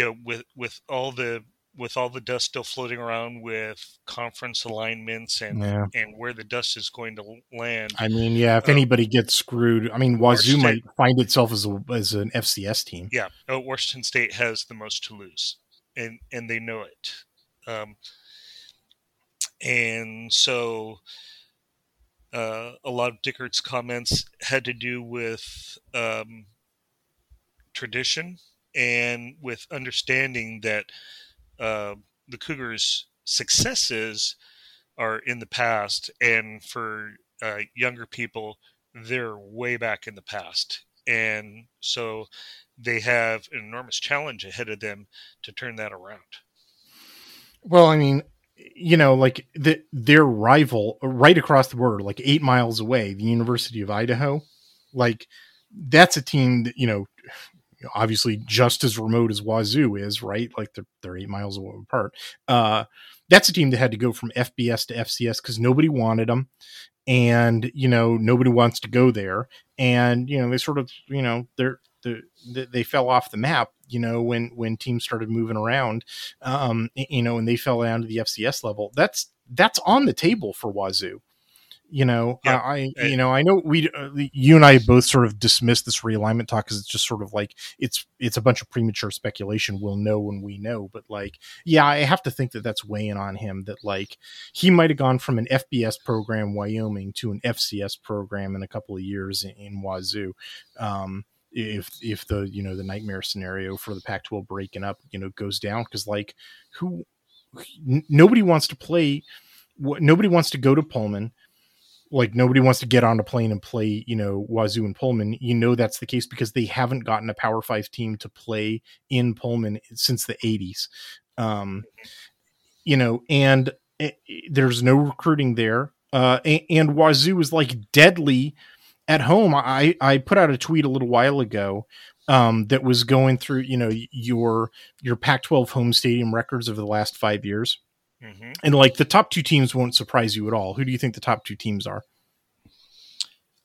you know, with with all the with all the dust still floating around with conference alignments and yeah. and where the dust is going to land. I mean, yeah, if um, anybody gets screwed, I mean, Wazoo might find itself as a, as an FCS team. Yeah, oh, Washington State has the most to lose, and and they know it. Um, and so uh, a lot of Dickert's comments had to do with um, tradition and with understanding that uh, the Cougars' successes are in the past, and for uh, younger people, they're way back in the past. And so they have an enormous challenge ahead of them to turn that around. Well, I mean, you know, like the, their rival right across the border, like eight miles away, the University of Idaho, like that's a team that, you know, obviously just as remote as Wazoo is, right? Like they're, they're eight miles apart. Uh, that's a team that had to go from FBS to FCS because nobody wanted them. And, you know, nobody wants to go there. And, you know, they sort of, you know, they're, they're they fell off the map, you know, when, when teams started moving around, um, you know, and they fell down to the FCS level. That's, that's on the table for Wazoo you know yeah. i you know i know we uh, you and i both sort of dismiss this realignment talk because it's just sort of like it's it's a bunch of premature speculation. We'll know when we know but like yeah i have to think that that's weighing on him that like he might have gone from an fbs program wyoming to an fcs program in a couple of years in, in wazoo. Um if if the you know the nightmare scenario for the pac 12 breaking up you know goes down because like who n- nobody wants to play nobody wants to go to pullman like nobody wants to get on a plane and play, you know, Wazoo and Pullman. You know that's the case because they haven't gotten a Power Five team to play in Pullman since the '80s. Um, you know, and it, there's no recruiting there. Uh, and, and Wazoo is like deadly at home. I I put out a tweet a little while ago um, that was going through, you know, your your Pac-12 home stadium records over the last five years Mm-hmm. And like the top two teams won't surprise you at all. Who do you think the top two teams are?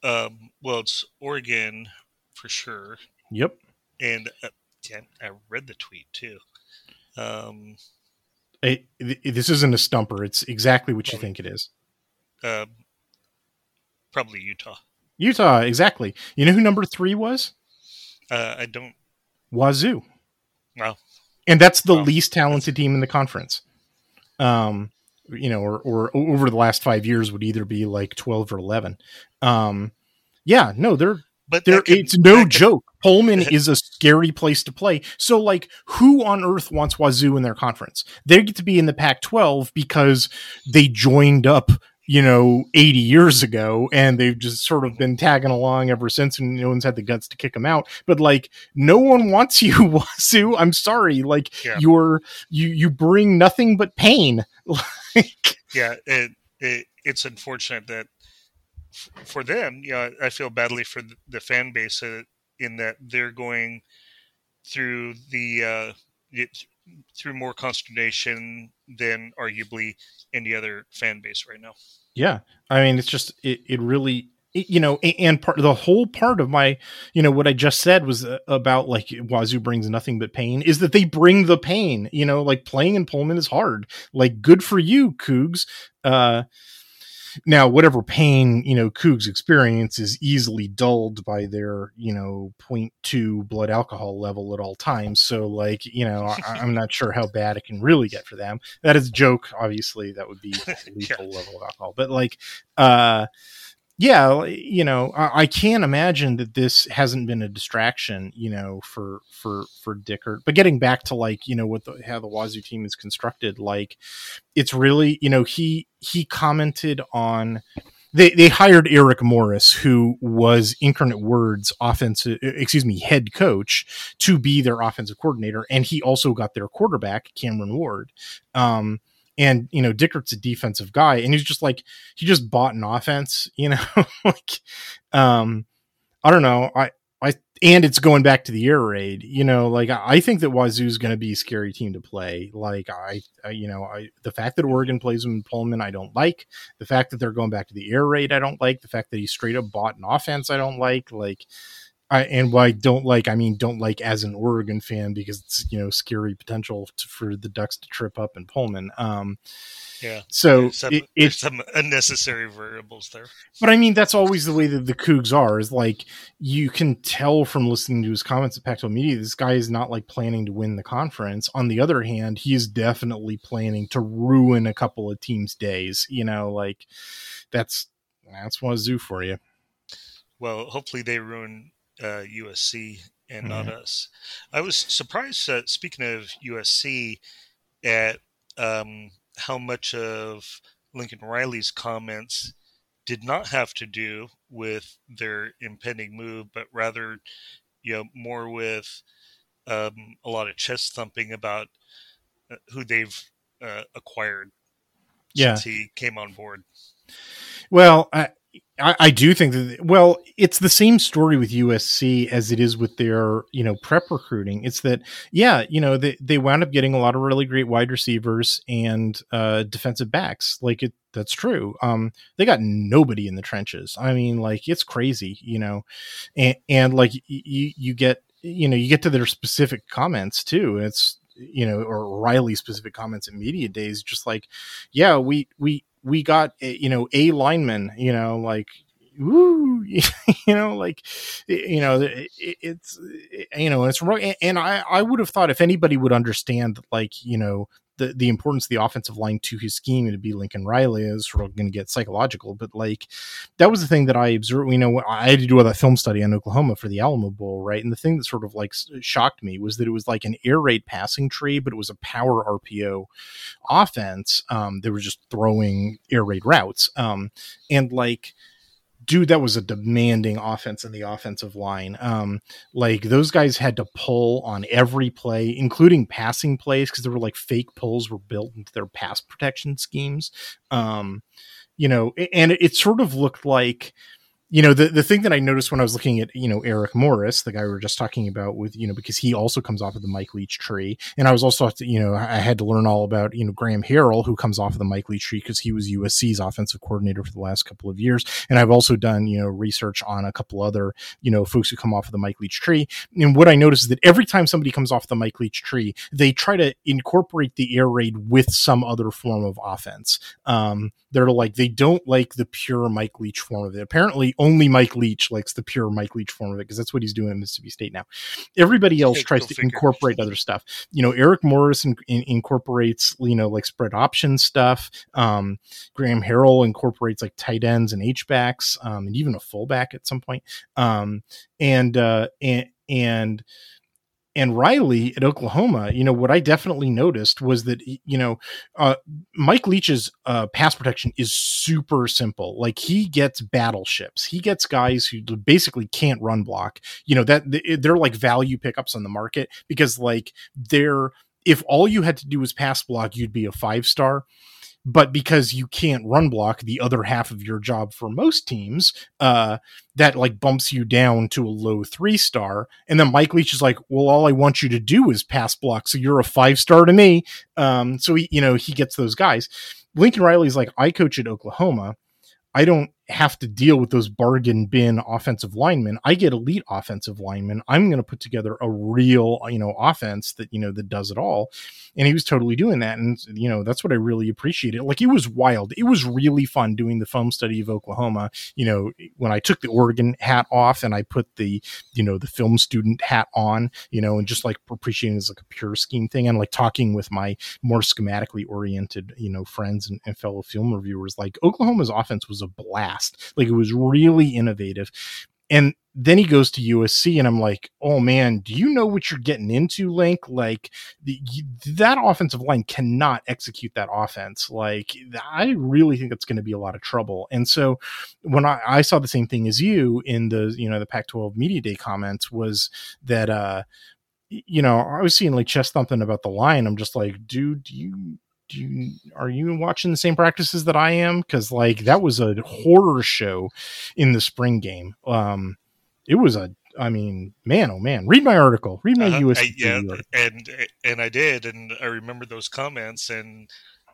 Um, well, it's Oregon for sure. Yep. And uh, yeah, I read the tweet too. Um, it, it, this isn't a stumper. It's exactly what you think it is. Uh, probably Utah. Utah, exactly. You know who number three was? Uh, I don't. Wazoo. Wow. And that's the least talented team in the conference um, you know, or, or over the last five years would either be like 12 or 11. Um, yeah, no, they're, but there, it's no joke. Pullman is a scary place to play. So, like, who on earth wants Wazoo in their conference? They get to be in the Pac 12 because they joined up you know 80 years ago and they've just sort of been tagging along ever since and no one's had the guts to kick them out. But like no one wants you Wazoo. I'm sorry. Like yeah. you're you you bring nothing but pain. Like yeah it, it it's unfortunate that f- for them you know i feel badly for the, fan base uh, in that they're going through the uh through more consternation than arguably any other fan base right now. Yeah, I mean, it's just it, it really you know and part the whole part of my you know what i just said was uh, about like wazoo brings nothing but pain is that they bring the pain you know like playing in pullman is hard. Like good for you cougs. Uh now whatever pain you know Cougs experience is easily dulled by their you know 0.2 blood alcohol level at all times. So like you know I, am not sure how bad it can really get for them. That is a joke. Obviously that would be lethal yeah. level of alcohol, but like uh yeah, you know, I, I, can't imagine that this hasn't been a distraction, you know, for for for Dickert. But getting back to like, you know, what the how the Wazoo team is constructed, like, it's really, you know, he he commented on they they hired Eric Morris, who was Incarnate Word's offensive, excuse me, head coach, to be their offensive coordinator, and he also got their quarterback Cameron Ward. Um, and you know Dickert's a defensive guy, and he's just like he just bought an offense, you know, like um, I don't know, I I and it's going back to the air raid, you know, like I think that Wazoo's going to be a scary team to play. Like I, I, you know, I the fact that Oregon plays them in Pullman, I don't like. The fact that they're going back to the air raid, I don't like. The fact that he straight up bought an offense, I don't like. Like I, and why don't like, I mean, don't like as an Oregon fan because it's you know scary potential to, for the Ducks to trip up in Pullman. Um, yeah. So there's some, it, there's some unnecessary variables there. But I mean, that's always the way that the Cougs are. Is like you can tell from listening to his comments at Pac-12 Media, this guy is not like planning to win the conference. On the other hand, he is definitely planning to ruin a couple of teams' days. You know, like that's that's Wazoo for you. Well, hopefully they ruin uh, USC and mm-hmm. not us. I was surprised, uh, speaking of USC, at um, how much of Lincoln Riley's comments did not have to do with their impending move, but rather, you know, more with um, a lot of chest thumping about uh, who they've uh, acquired yeah. since he came on board. Well, I, I, do think that well, it's the same story with USC as it is with their you know prep recruiting. It's that yeah, you know they they wound up getting a lot of really great wide receivers and uh, defensive backs. Like it, that's true. Um, they got nobody in the trenches. I mean, like it's crazy, you know, and and like you you get you know you get to their specific comments too. It's you know or Riley specific comments at media days, just like yeah, we we we got eh, you know a lineman you know like you know like you know it, it's eh, you know it's and i i would have thought if anybody would understand like you know the the importance of the offensive line to his scheme to be Lincoln Riley is sort of going to get psychological, but like that was the thing that I observed. You know, I had to do a film study on Oklahoma for the Alamo Bowl, right? And the thing that sort of like shocked me was that it was like an air raid passing tree, but it was a power RPO offense. Um, they were just throwing air raid routes, um, and like dude, that was a demanding offense in the offensive line. Um, like those guys had to pull on every play, including passing plays, because there were like fake pulls were built into their pass protection schemes. Um, you know, and it, it sort of looked like you know the the thing that I noticed when I was looking at you know Eric Morris, the guy we were just talking about with you know because he also comes off of the Mike Leach tree, and I was also you know I had to learn all about you know Graham Harrell who comes off of the Mike Leach tree because he was USC's offensive coordinator for the last couple of years, and I've also done you know research on a couple other you know folks who come off of the Mike Leach tree, and what I noticed is that every time somebody comes off the Mike Leach tree, they try to incorporate the air raid with some other form of offense. Um, they're like they don't like the pure Mike Leach form of it. Apparently, only Mike Leach likes the pure Mike Leach form of it because that's what he's doing in Mississippi State now. Everybody else tries to figure. incorporate other stuff. You know, Eric Morris in, in, incorporates you know like spread option stuff. Um, Graham Harrell incorporates like tight ends and H backs, um, and even a fullback at some point. Um, and uh, and and and Riley at Oklahoma, you know, what I definitely noticed was that, you know, uh, Mike Leach's uh, pass protection is super simple. Like he gets battleships, he gets guys who basically can't run block. You know that they're like value pickups on the market because like they're if all you had to do was pass block, you'd be a five star but because you can't run block the other half of your job for most teams, uh, that like bumps you down to a low three star. And then Mike Leach is like, well, all I want you to do is pass block. So you're a five star to me. Um, so he, you know, he gets those guys. Lincoln Riley's like, I coach at Oklahoma. I don't have to deal with those bargain bin offensive linemen. I get elite offensive linemen. I'm going to put together a real, you know, offense that, you know, that does it all. And he was totally doing that. And, you know, that's what I really appreciated. Like it was wild. It was really fun doing the film study of Oklahoma. You know, when I took the Oregon hat off and I put the, you know, the film student hat on, you know, and just like appreciating as like a pure scheme thing and like talking with my more schematically oriented, you know, friends and, and fellow film reviewers, like Oklahoma's offense was a blast. Like it was really innovative. And then he goes to USC, and I'm like, oh man, do you know what you're getting into, Link? Like the, that offensive line cannot execute that offense. Like I really think it's going to be a lot of trouble. And so when I, I saw the same thing as you in the you know the Pac-12 media day comments was that uh you know I was seeing like chest thumping about the line. I'm just like, dude, do you do you are you watching the same practices that I am? Because like that was a horror show in the spring game. Um, it was a I mean, man, oh man, read my article. Read my uh-huh. US. yeah, and and I did, and I remember those comments, and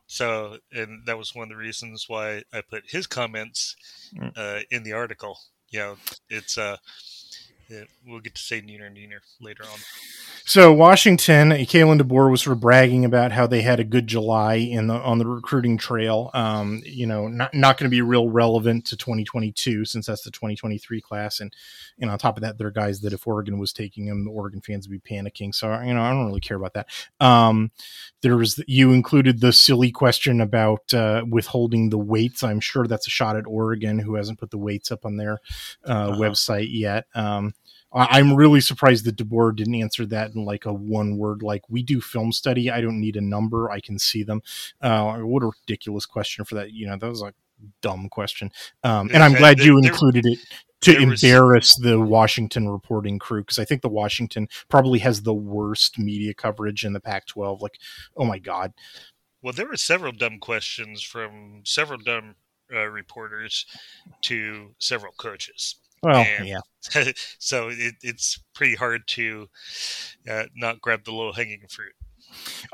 so and that was one of the reasons why I put his comments mm. uh, in the article. You know, it's uh, it, we'll get to say Neener Neener later on. So Washington, Kalen DeBoer was sort of bragging about how they had a good July in the on the recruiting trail. Um, you know, not not going to be real relevant to 2022 since that's the 2023 class, and and on top of that, there are guys that if Oregon was taking them, the Oregon fans would be panicking. So you know, I don't really care about that. Um, there was you included the silly question about uh, withholding the weights. I'm sure that's a shot at Oregon, who hasn't put the weights up on their uh, uh-huh. website yet. Um, I'm really surprised that DeBoer didn't answer that in like a one word, like we do film study. I don't need a number. I can see them. Uh, what a ridiculous question for that. You know, that was a dumb question. Um, and I'm glad you included it to embarrass the Washington reporting crew because I think the Washington probably has the worst media coverage in the Pac-12. Like, oh my god. Well, there were several dumb questions from several dumb uh, reporters to several coaches. Well, and yeah. so it, it's pretty hard to uh, not grab the low hanging fruit.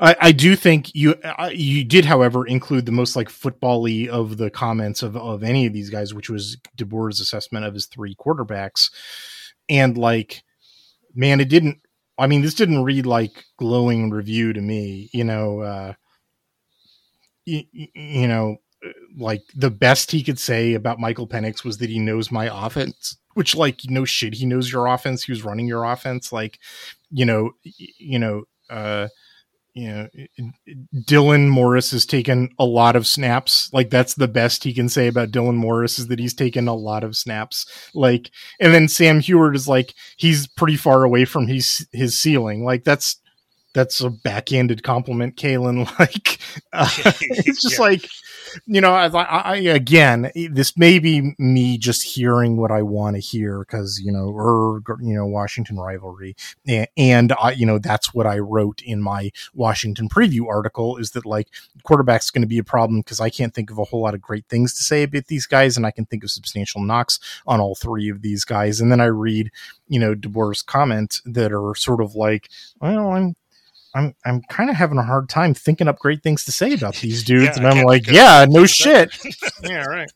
I, I, do think you uh, you did, however, include the most like footbally of the comments of, of any of these guys, which was DeBoer's assessment of his three quarterbacks, and like, man, it didn't. I mean, this didn't read like glowing review to me. You know, uh, you, you know, like the best he could say about Michael Penix was that he knows my offense, which like no shit, he knows your offense. He was running your offense. Like, you know, you know, uh, you know, Dylan Morris has taken a lot of snaps. Like that's the best he can say about Dylan Morris is that he's taken a lot of snaps. Like, and then Sam Huard is like he's pretty far away from his his ceiling. Like that's that's a backhanded compliment, Kalen. Like, uh, it's just yeah. like you know, I, I, again, this may be me just hearing what I want to hear because you know, er, or you know, Washington rivalry, and, I, you know, that's what I wrote in my Washington preview article is that like quarterback's going to be a problem because I can't think of a whole lot of great things to say about these guys, and I can think of substantial knocks on all three of these guys, and then I read, you know, DeBoer's comments that are sort of like, well, I'm I'm I'm kind of having a hard time thinking up great things to say about these dudes, yeah, and I'm like, yeah, no shit. yeah, right.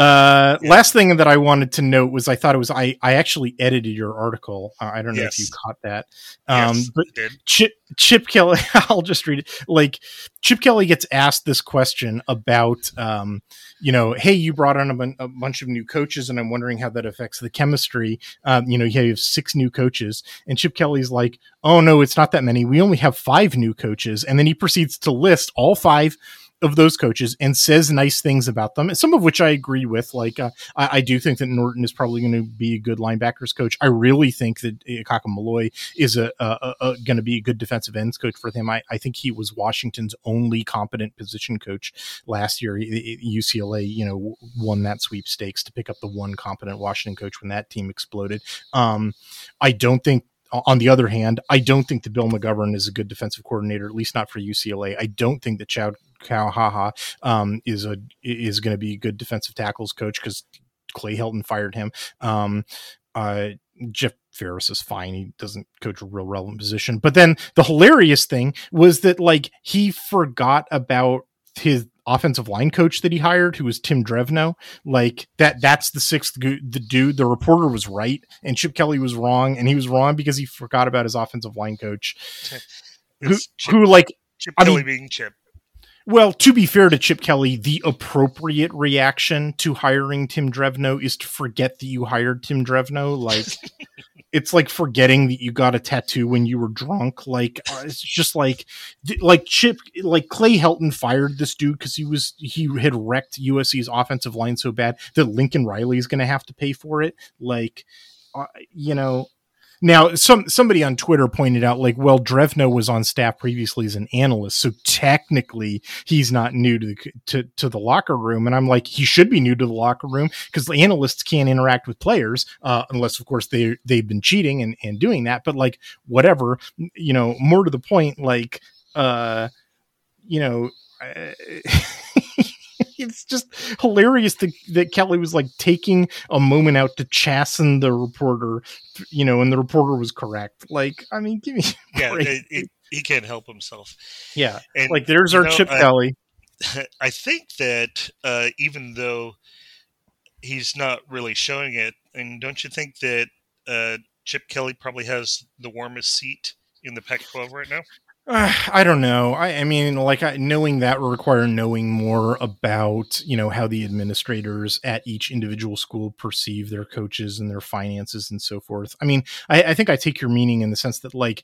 Uh, yeah. last thing that I wanted to note was I thought it was I I actually edited your article. Uh, I don't know yes. if you caught that. Um, yes, but Chip Chip Kelly, I'll just read it. Like Chip Kelly gets asked this question about, um, you know, hey, you brought on a, a, bunch of new coaches, and I'm wondering how that affects the chemistry. Um, you know, you have six new coaches, and Chip Kelly's like, oh no, it's not that many. We only have five new coaches, and then he proceeds to list all five of those coaches and says nice things about them, some of which I agree with. Like, uh, I, I, do think that Norton is probably going to be a good linebackers coach. I really think that Ikaika Malloe is a, a, a going to be a good defensive ends coach for them. I, I, think he was Washington's only competent position coach last year. UCLA, you know, won that sweepstakes to pick up the one competent Washington coach when that team exploded. Um, I don't think on the other hand, I don't think that Bill McGovern is a good defensive coordinator, at least not for UCLA. I don't think that Chad Kauha'aha'a um, is a is going to be a good defensive tackles coach because Clay Helton fired him. Um, uh, Jeff Ferris is fine. He doesn't coach a real relevant position. But then the hilarious thing was that like he forgot about his offensive line coach that he hired, who was Tim Drevno. Like that, that's the sixth the dude. The reporter was right, and Chip Kelly was wrong, and he was wrong because he forgot about his offensive line coach, who, Chip, who like Chip I Kelly mean- being Chip. Well, to be fair to Chip Kelly, the appropriate reaction to hiring Tim Drevno is to forget that you hired Tim Drevno. Like, it's like forgetting that you got a tattoo when you were drunk. Like, uh, it's just like, like Chip, like Clay Helton fired this dude because he was he had wrecked USC's offensive line so bad that Lincoln Riley is going to have to pay for it. Like, uh, you know, now, some somebody on Twitter pointed out, like, well, Drevno was on staff previously as an analyst, so technically he's not new to the to, to the locker room. And I'm like, he should be new to the locker room because the analysts can't interact with players uh, unless, of course, they they've been cheating and, and doing that. But like, whatever, you know, more to the point, like, uh, you know. It's just hilarious that, that Kelly was like taking a moment out to chasten the reporter, you know, and the reporter was correct. Like, I mean, give me, Yeah, it, it, he can't help himself. yeah, And like there's our know, Chip I- Kelly. I think that uh, even though he's not really showing it, and don't you think that uh, Chip Kelly probably has the warmest seat in the Pac-12 right now? Uh, I don't know. I, I mean, like I, knowing that will require knowing more about you know how the administrators at each individual school perceive their coaches and their finances and so forth. I mean, I, I think I take your meaning in the sense that like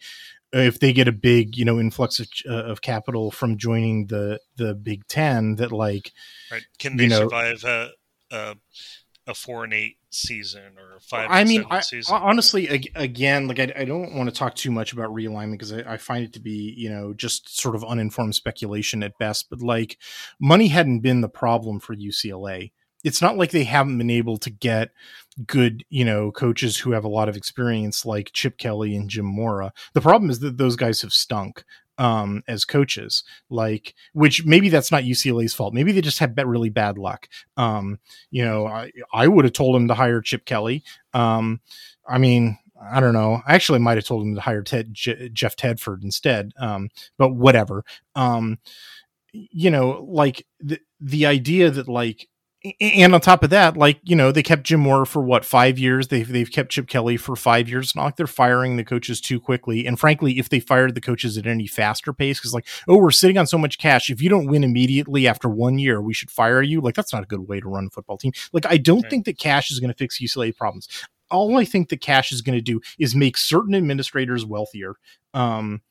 if they get a big you know influx of, uh, of capital from joining the the Big Ten, that like Right? Can You they know- survive a, a a four and eight season or five? I and mean, seven I, season? honestly, ag- again, like I, I don't want to talk too much about realignment because I, I find it to be, you know, just sort of uninformed speculation at best. But like, money hadn't been the problem for UCLA. It's not like they haven't been able to get good, you know, coaches who have a lot of experience like Chip Kelly and Jim Mora. The problem is that those guys have stunk um as coaches like which maybe that's not UCLA's fault. Maybe they just had really bad luck. Um you know i i would have told him to hire chip kelly. Um i mean i don't know. I actually might have told him to hire ted J- jeff tedford instead um but whatever. Um you know like the the idea that like and on top of that, like you know, they kept Jim Mora for what five years. They've they've kept Chip Kelly for five years. It's not like they're firing the coaches too quickly. And frankly, if they fired the coaches at any faster pace, because like, oh, we're sitting on so much cash. If you don't win immediately after one year, we should fire you. Like that's not a good way to run a football team. Like I don't Right. think that cash is going to fix UCLA problems. All I think that cash is going to do is make certain administrators wealthier. Um,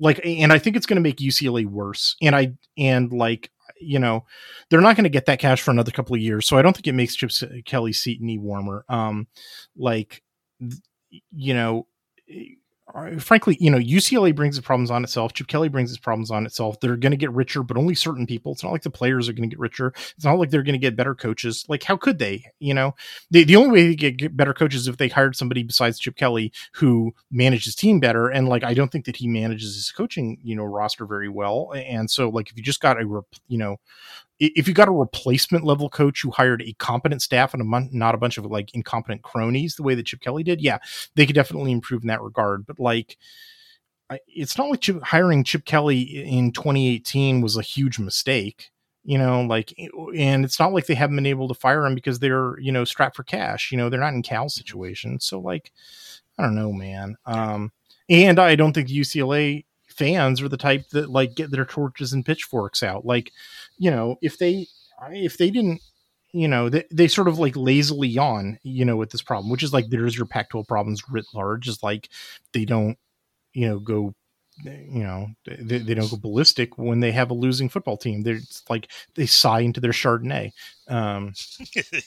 like, and I think it's going to make UCLA worse. And I and like you know they're not going to get that cash for another couple of years so i don't think it makes chip kelly's seat any warmer. Um like you know uh, Uh, frankly you know ucla brings its problems on itself chip kelly brings its problems on itself. They're going to get richer but only certain people. It's not like the players are going to get richer. It's not like they're going to get better coaches. Like how could they you know? The, the only way to get, get better coaches is if they hired somebody besides chip kelly who managed his team better and like i don't think that he manages his coaching you know roster very well. And so like if you just got a you know if you got a replacement level coach who hired a competent staff and a mon- not a bunch of like incompetent cronies the way that chip kelly did yeah they could definitely improve in that regard. But like I, it's not like chip, hiring chip kelly in 2018 was a huge mistake you know like and it's not like they haven't been able to fire him because they're you know strapped for cash you know they're not in cal's situation so like i don't know man. Um and i don't think ucla fans are the type that like get their torches and pitchforks out. Like you know if they if they didn't you know they, they sort of like lazily yawn you know with this problem which is like there's your pac 12 problems writ large is like they don't you know go you know they, they don't go ballistic when they have a losing football team. They're it's like they sigh into their chardonnay. Um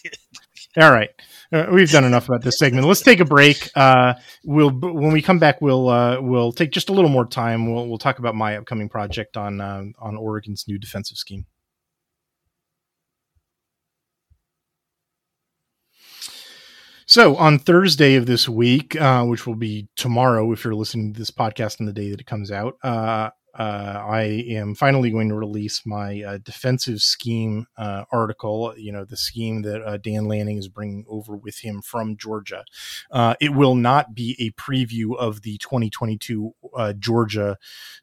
all right. Uh, we've done enough about this segment. Let's take a break. Uh we'll when we come back we'll uh we'll take just a little more time. We'll we'll talk about my upcoming project on uh, on oregon's new defensive scheme So on Thursday of this week, uh, which will be tomorrow, if you're listening to this podcast on the day that it comes out, uh, uh, I am finally going to release my uh, defensive scheme uh, article. You know, the scheme that uh, Dan Lanning is bringing over with him from Georgia. Uh, it will not be a preview of the 2022 uh, Georgia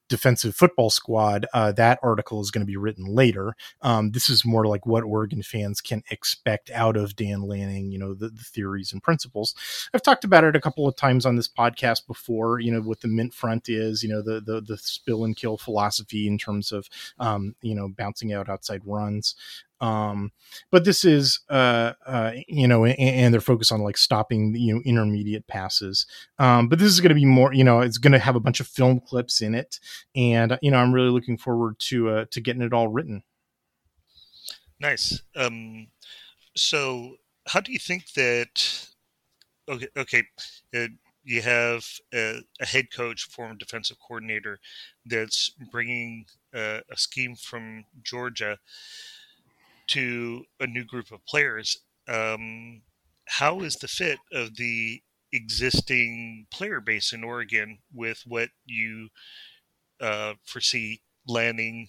defensive football squad. that article is going to be written later. Um, this is more like what Oregon fans can expect out of Dan Lanning. You know, the, the theories and principles. I've talked about it a couple of times on this podcast before. You know, what the mint front is. You know, the the the spill and kill philosophy in terms of um, you know bouncing out outside runs. Um, but this is uh, uh, you know, and, and, they're focused on like stopping you know intermediate passes. Um, but this is going to be more you know, it's going to have a bunch of film clips in it, and you know, I'm really looking forward to uh, to getting it all written. Nice. Um, so, how do you think that? Okay, okay. Uh, you have a, a, head coach, former defensive coordinator, that's bringing a, a scheme from Georgia to a new group of players. Um, how is the fit of the existing player base in Oregon with what you uh, foresee Lanning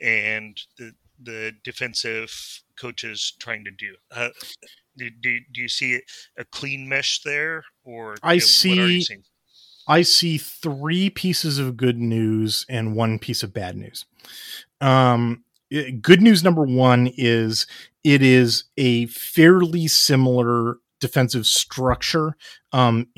and the the defensive coaches trying to do? Uh, do, do, do you see a clean mesh there, or I you know, see? I see three pieces of good news and one piece of bad news. Um, good news number one is it is a fairly similar defensive structure um,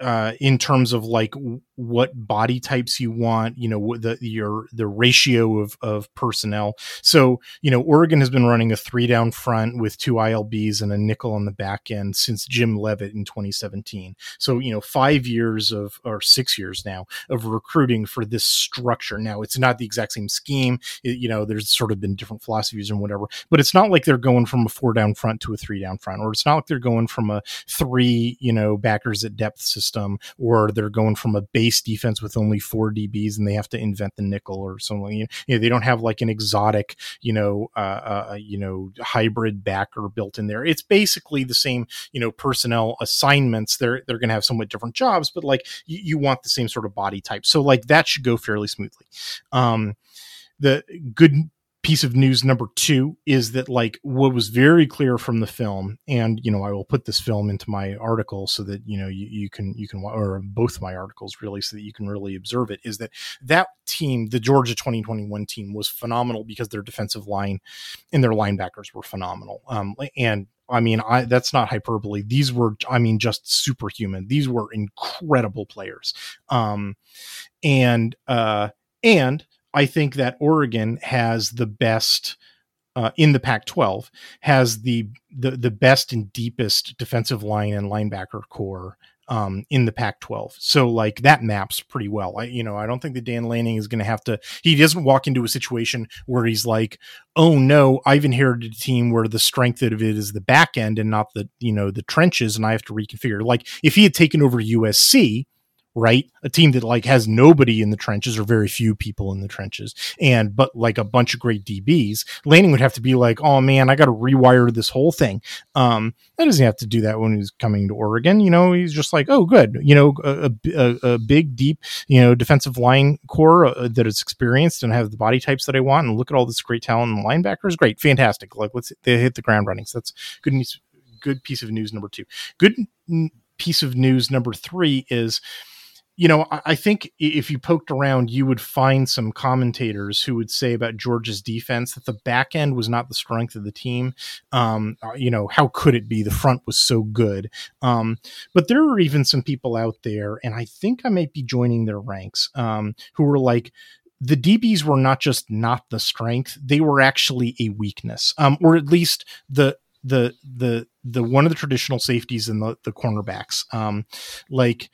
uh, in terms of like what body types you want, you know, the your the ratio of of personnel. So, you know, Oregon has been running a three down front with two ILBs and a nickel on the back end since Jim Leavitt in 2017. So, you know, five years of or six years now of recruiting for this structure. Now, it's not the exact same scheme. It, you know, there's sort of been different philosophies and whatever, but it's not like they're going from a four down front to a three down front, or it's not like they're going from a three, you know, backers at depth system, or they're going from a base base defense with only four DBs and they have to invent the nickel or something. You know, they don't have like an exotic, you know, uh, uh, uh, you know, hybrid backer built in there. It's basically the same, you know, personnel assignments. They're they're going to have somewhat different jobs, but like you, you want the same sort of body type. So like that should go fairly smoothly. Um, the good piece of news number two is that like what was very clear from the film and you know i will put this film into my article so that you know you, you can you can or both my articles really so that you can really observe it is that that team the georgia 2021 team was phenomenal because their defensive line and their linebackers were phenomenal um, and I mean, I that's not hyperbole. These were, I mean, just superhuman. These were incredible players. Um, and uh, and I think that Oregon has the best uh, in the Pac-12 has the, the the best and deepest defensive line and linebacker corps um, in the Pac-12. So like that maps pretty well. I, you know, I don't think that Dan Lanning is going to have to. He doesn't walk into a situation where he's like, "Oh no, I've inherited a team where the strength of it is the back end and not the you know the trenches, and I have to reconfigure." Like if he had taken over USC, right? A team that like has nobody in the trenches or very few people in the trenches, and but like a bunch of great DBs. Lanning would have to be like, oh man, I got to rewire this whole thing. Um, that doesn't have to do that when he's coming to Oregon. You know, he's just like, oh, good. You know, a, a, a big, deep, you know, defensive line corps uh, that is experienced and have the body types that I want, and look at all this great talent in linebackers. Great, fantastic. Like let's they hit the ground running. So that's good news. Good piece of news number two. Good piece of news number three is you know, I think if you poked around, you would find some commentators who would say about Georgia's defense that the back end was not the strength of the team. Um, uh, you know, how could it be? The front was so good. Um, but there are even some people out there, and I think I might be joining their ranks, um, who were like, the DBs were not just not the strength; they were actually a weakness, um, or at least the the the the one of the traditional safeties and the the cornerbacks. Um, like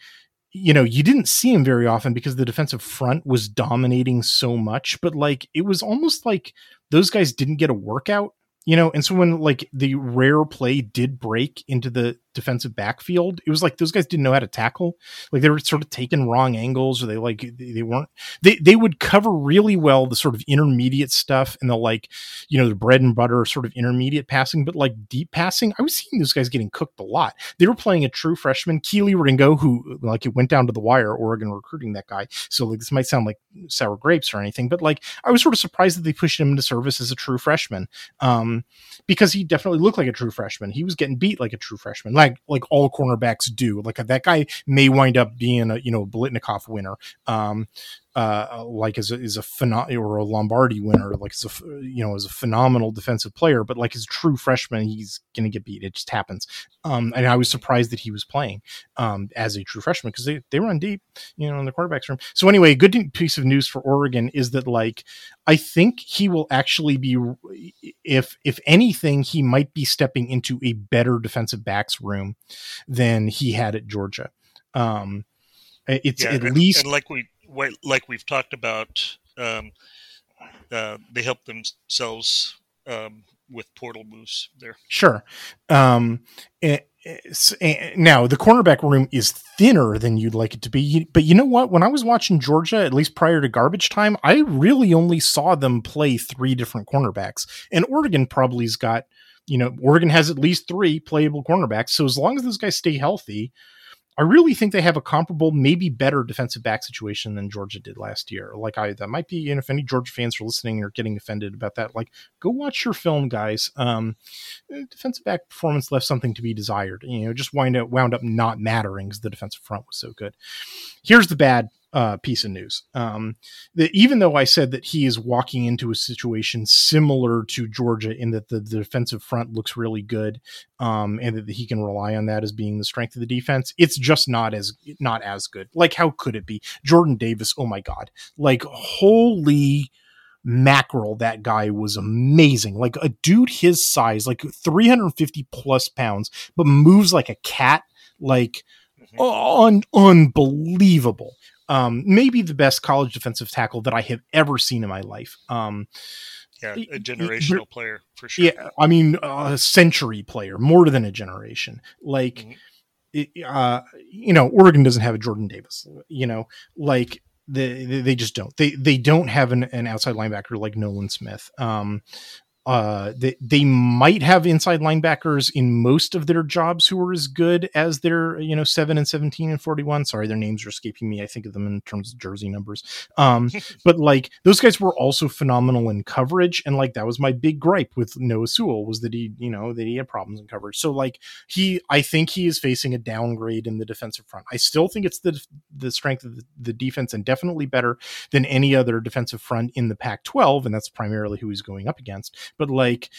you know, you didn't see him very often because the defensive front was dominating so much, but like it was almost like those guys didn't get a workout, you know, and so when like the rare play did break into the defensive backfield. It was like those guys didn't know how to tackle. Like they were sort of taking wrong angles, or they like they weren't. They they would cover really well the sort of intermediate stuff and the like, you know, the bread and butter sort of intermediate passing, but like deep passing, I was seeing those guys getting cooked a lot. They were playing a true freshman, Kelee Ringo, who like it went down to the wire. Oregon recruiting that guy, so like this might sound like sour grapes or anything, but like I was sort of surprised that they pushed him into service as a true freshman, um, because he definitely looked like a true freshman. He was getting beat like a true freshman like like all cornerbacks do. Like that guy may wind up being a you know Biletnikoff winner. Um, uh, like is a, is a phenom- or a Lombardi winner, like is a you know is a phenomenal defensive player, but like as a true freshman, he's gonna get beat. It just happens. Um, and I was surprised that he was playing um, as a true freshman because they they run deep, you know, in the quarterbacks room. So anyway, a good piece of news for Oregon is that like I think he will actually be if if anything, he might be stepping into a better defensive backs room than he had at Georgia. Um, it's yeah, at and, least and like we like we've talked about, um, uh, they help themselves um, with portal moves there. Sure. Um, and, and now the cornerback room is thinner than you'd like it to be, but you know what? When I was watching Georgia, at least prior to garbage time, I really only saw them play three different cornerbacks, and Oregon probably's got. You know, Oregon has at least three playable cornerbacks. So as long as those guys stay healthy, I really think they have a comparable, maybe better defensive back situation than Georgia did last year. Like I, that might be, and if any Georgia fans are listening or getting offended about that, like go watch your film, guys. Um, eh, defensive back performance left something to be desired. You know, just wind up wound up not mattering because the defensive front was so good. Here's the bad uh, piece of news. Um, that even though I said that he is walking into a situation similar to Georgia in that the, the defensive front looks really good, um, and that he can rely on that as being the strength of the defense, it's just not as not as good. Like how could it be? Jordan Davis, oh my god, like holy mackerel that guy was amazing like a dude his size like 350 plus pounds but moves like a cat like mm-hmm. un- unbelievable um, maybe the best college defensive tackle that I have ever seen in my life. Um, yeah, a generational player for sure. Yeah, I mean a century player, more than a generation. Like, mm-hmm. it, uh, you know, Oregon doesn't have a Jordan Davis. You know, like they they just don't. They they don't have an, an outside linebacker like Nolan Smith. Um, uh, they, they might have inside linebackers in most of their jobs who are as good as their, you know, 7 and 17 and 41. Sorry, their names are escaping me. I think of them in terms of jersey numbers. Um, but like those guys were also phenomenal in coverage. And like that was my big gripe with Noah Sewell was that he, you know, that he had problems in coverage. So like he, I think he is facing a downgrade in the defensive front. I still think it's the, the strength of the, the defense and definitely better than any other defensive front in the Pac 12. And that's primarily who he's going up against but like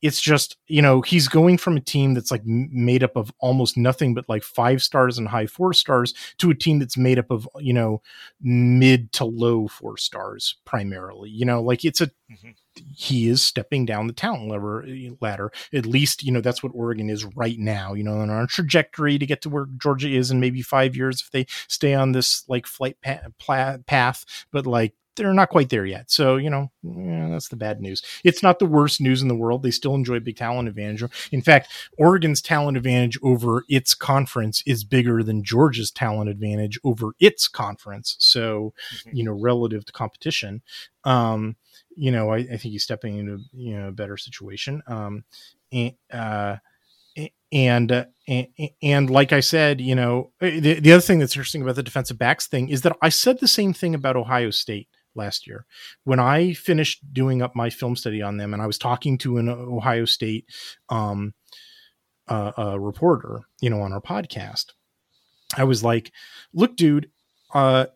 it's just you know he's going from a team that's like made up of almost nothing but like five stars and high four stars to a team that's made up of you know mid to low four stars primarily you know like it's a mm-hmm. he is stepping down the talent lever, ladder at least you know that's what oregon is right now you know on our trajectory to get to where georgia is in maybe five years if they stay on this like flight pa- path but like they're not quite there yet. So, you know, yeah, that's the bad news. It's not the worst news in the world. They still enjoy big talent advantage. In fact, Oregon's talent advantage over its conference is bigger than Georgia's talent advantage over its conference. So, mm-hmm. you know, relative to competition, um, you know, I, I, think he's stepping into you know a better situation. Um, and, uh, and, uh, and and like I said, you know, the, the other thing that's interesting about the defensive backs thing is that I said the same thing about Ohio State last year. When I finished doing up my film study on them, and I was talking to an Ohio State um, uh, reporter, you know, on our podcast, I was like, "Look, dude, uh,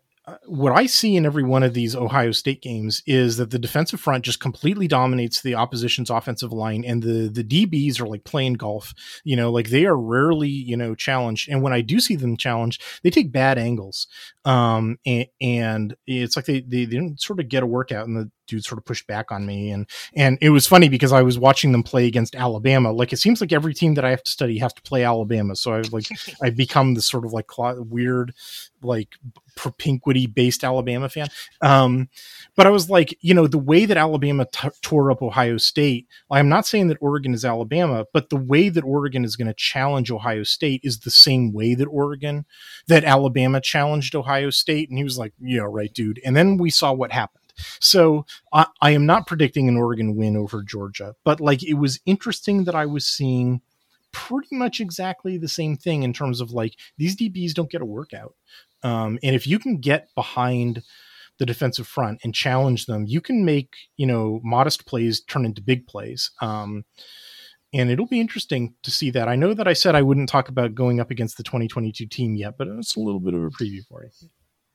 what I see in every one of these Ohio State games is that the defensive front just completely dominates the opposition's offensive line, and the the DBs are like playing golf. You know, like they are rarely you know challenged, and when I do see them challenged, they take bad angles, um, and, and it's like they, they they don't sort of get a workout, and the dude sort of pushed back on me, and and it was funny because I was watching them play against Alabama. Like it seems like every team that I have to study have to play Alabama, so I like I become this sort of like weird like propinquity based Alabama fan. Um, but I was like, you know, the way that Alabama t- tore up Ohio State, I'm not saying that Oregon is Alabama, but the way that Oregon is going to challenge Ohio State is the same way that Oregon, that Alabama challenged Ohio State. And he was like, yeah, right, dude. And then we saw what happened. So I, I am not predicting an Oregon win over Georgia, but like it was interesting that I was seeing pretty much exactly the same thing in terms of like these DBs don't get a workout. Um, and if you can get behind the defensive front and challenge them, you can make you know modest plays turn into big plays. Um, and it'll be interesting to see that. I know that I said I wouldn't talk about going up against the 2022 team yet, but it's a little bit of a preview for you.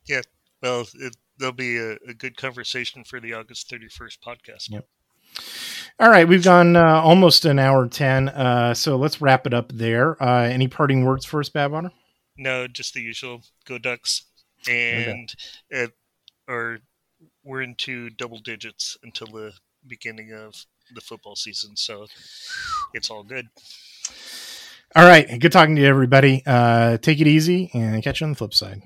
Yeah, well, it, there'll be a, a, good conversation for the August 31st podcast. Yep. All right, we've gone uh, almost an hour 10, uh, so let's wrap it up there. Uh, any parting words for us, Badwater? No, just the usual. Go Ducks, and okay. it, or we're into double digits until the beginning of the football season, so it's all good. All right, good talking to you, everybody. Uh, take it easy, and catch you on the flip side.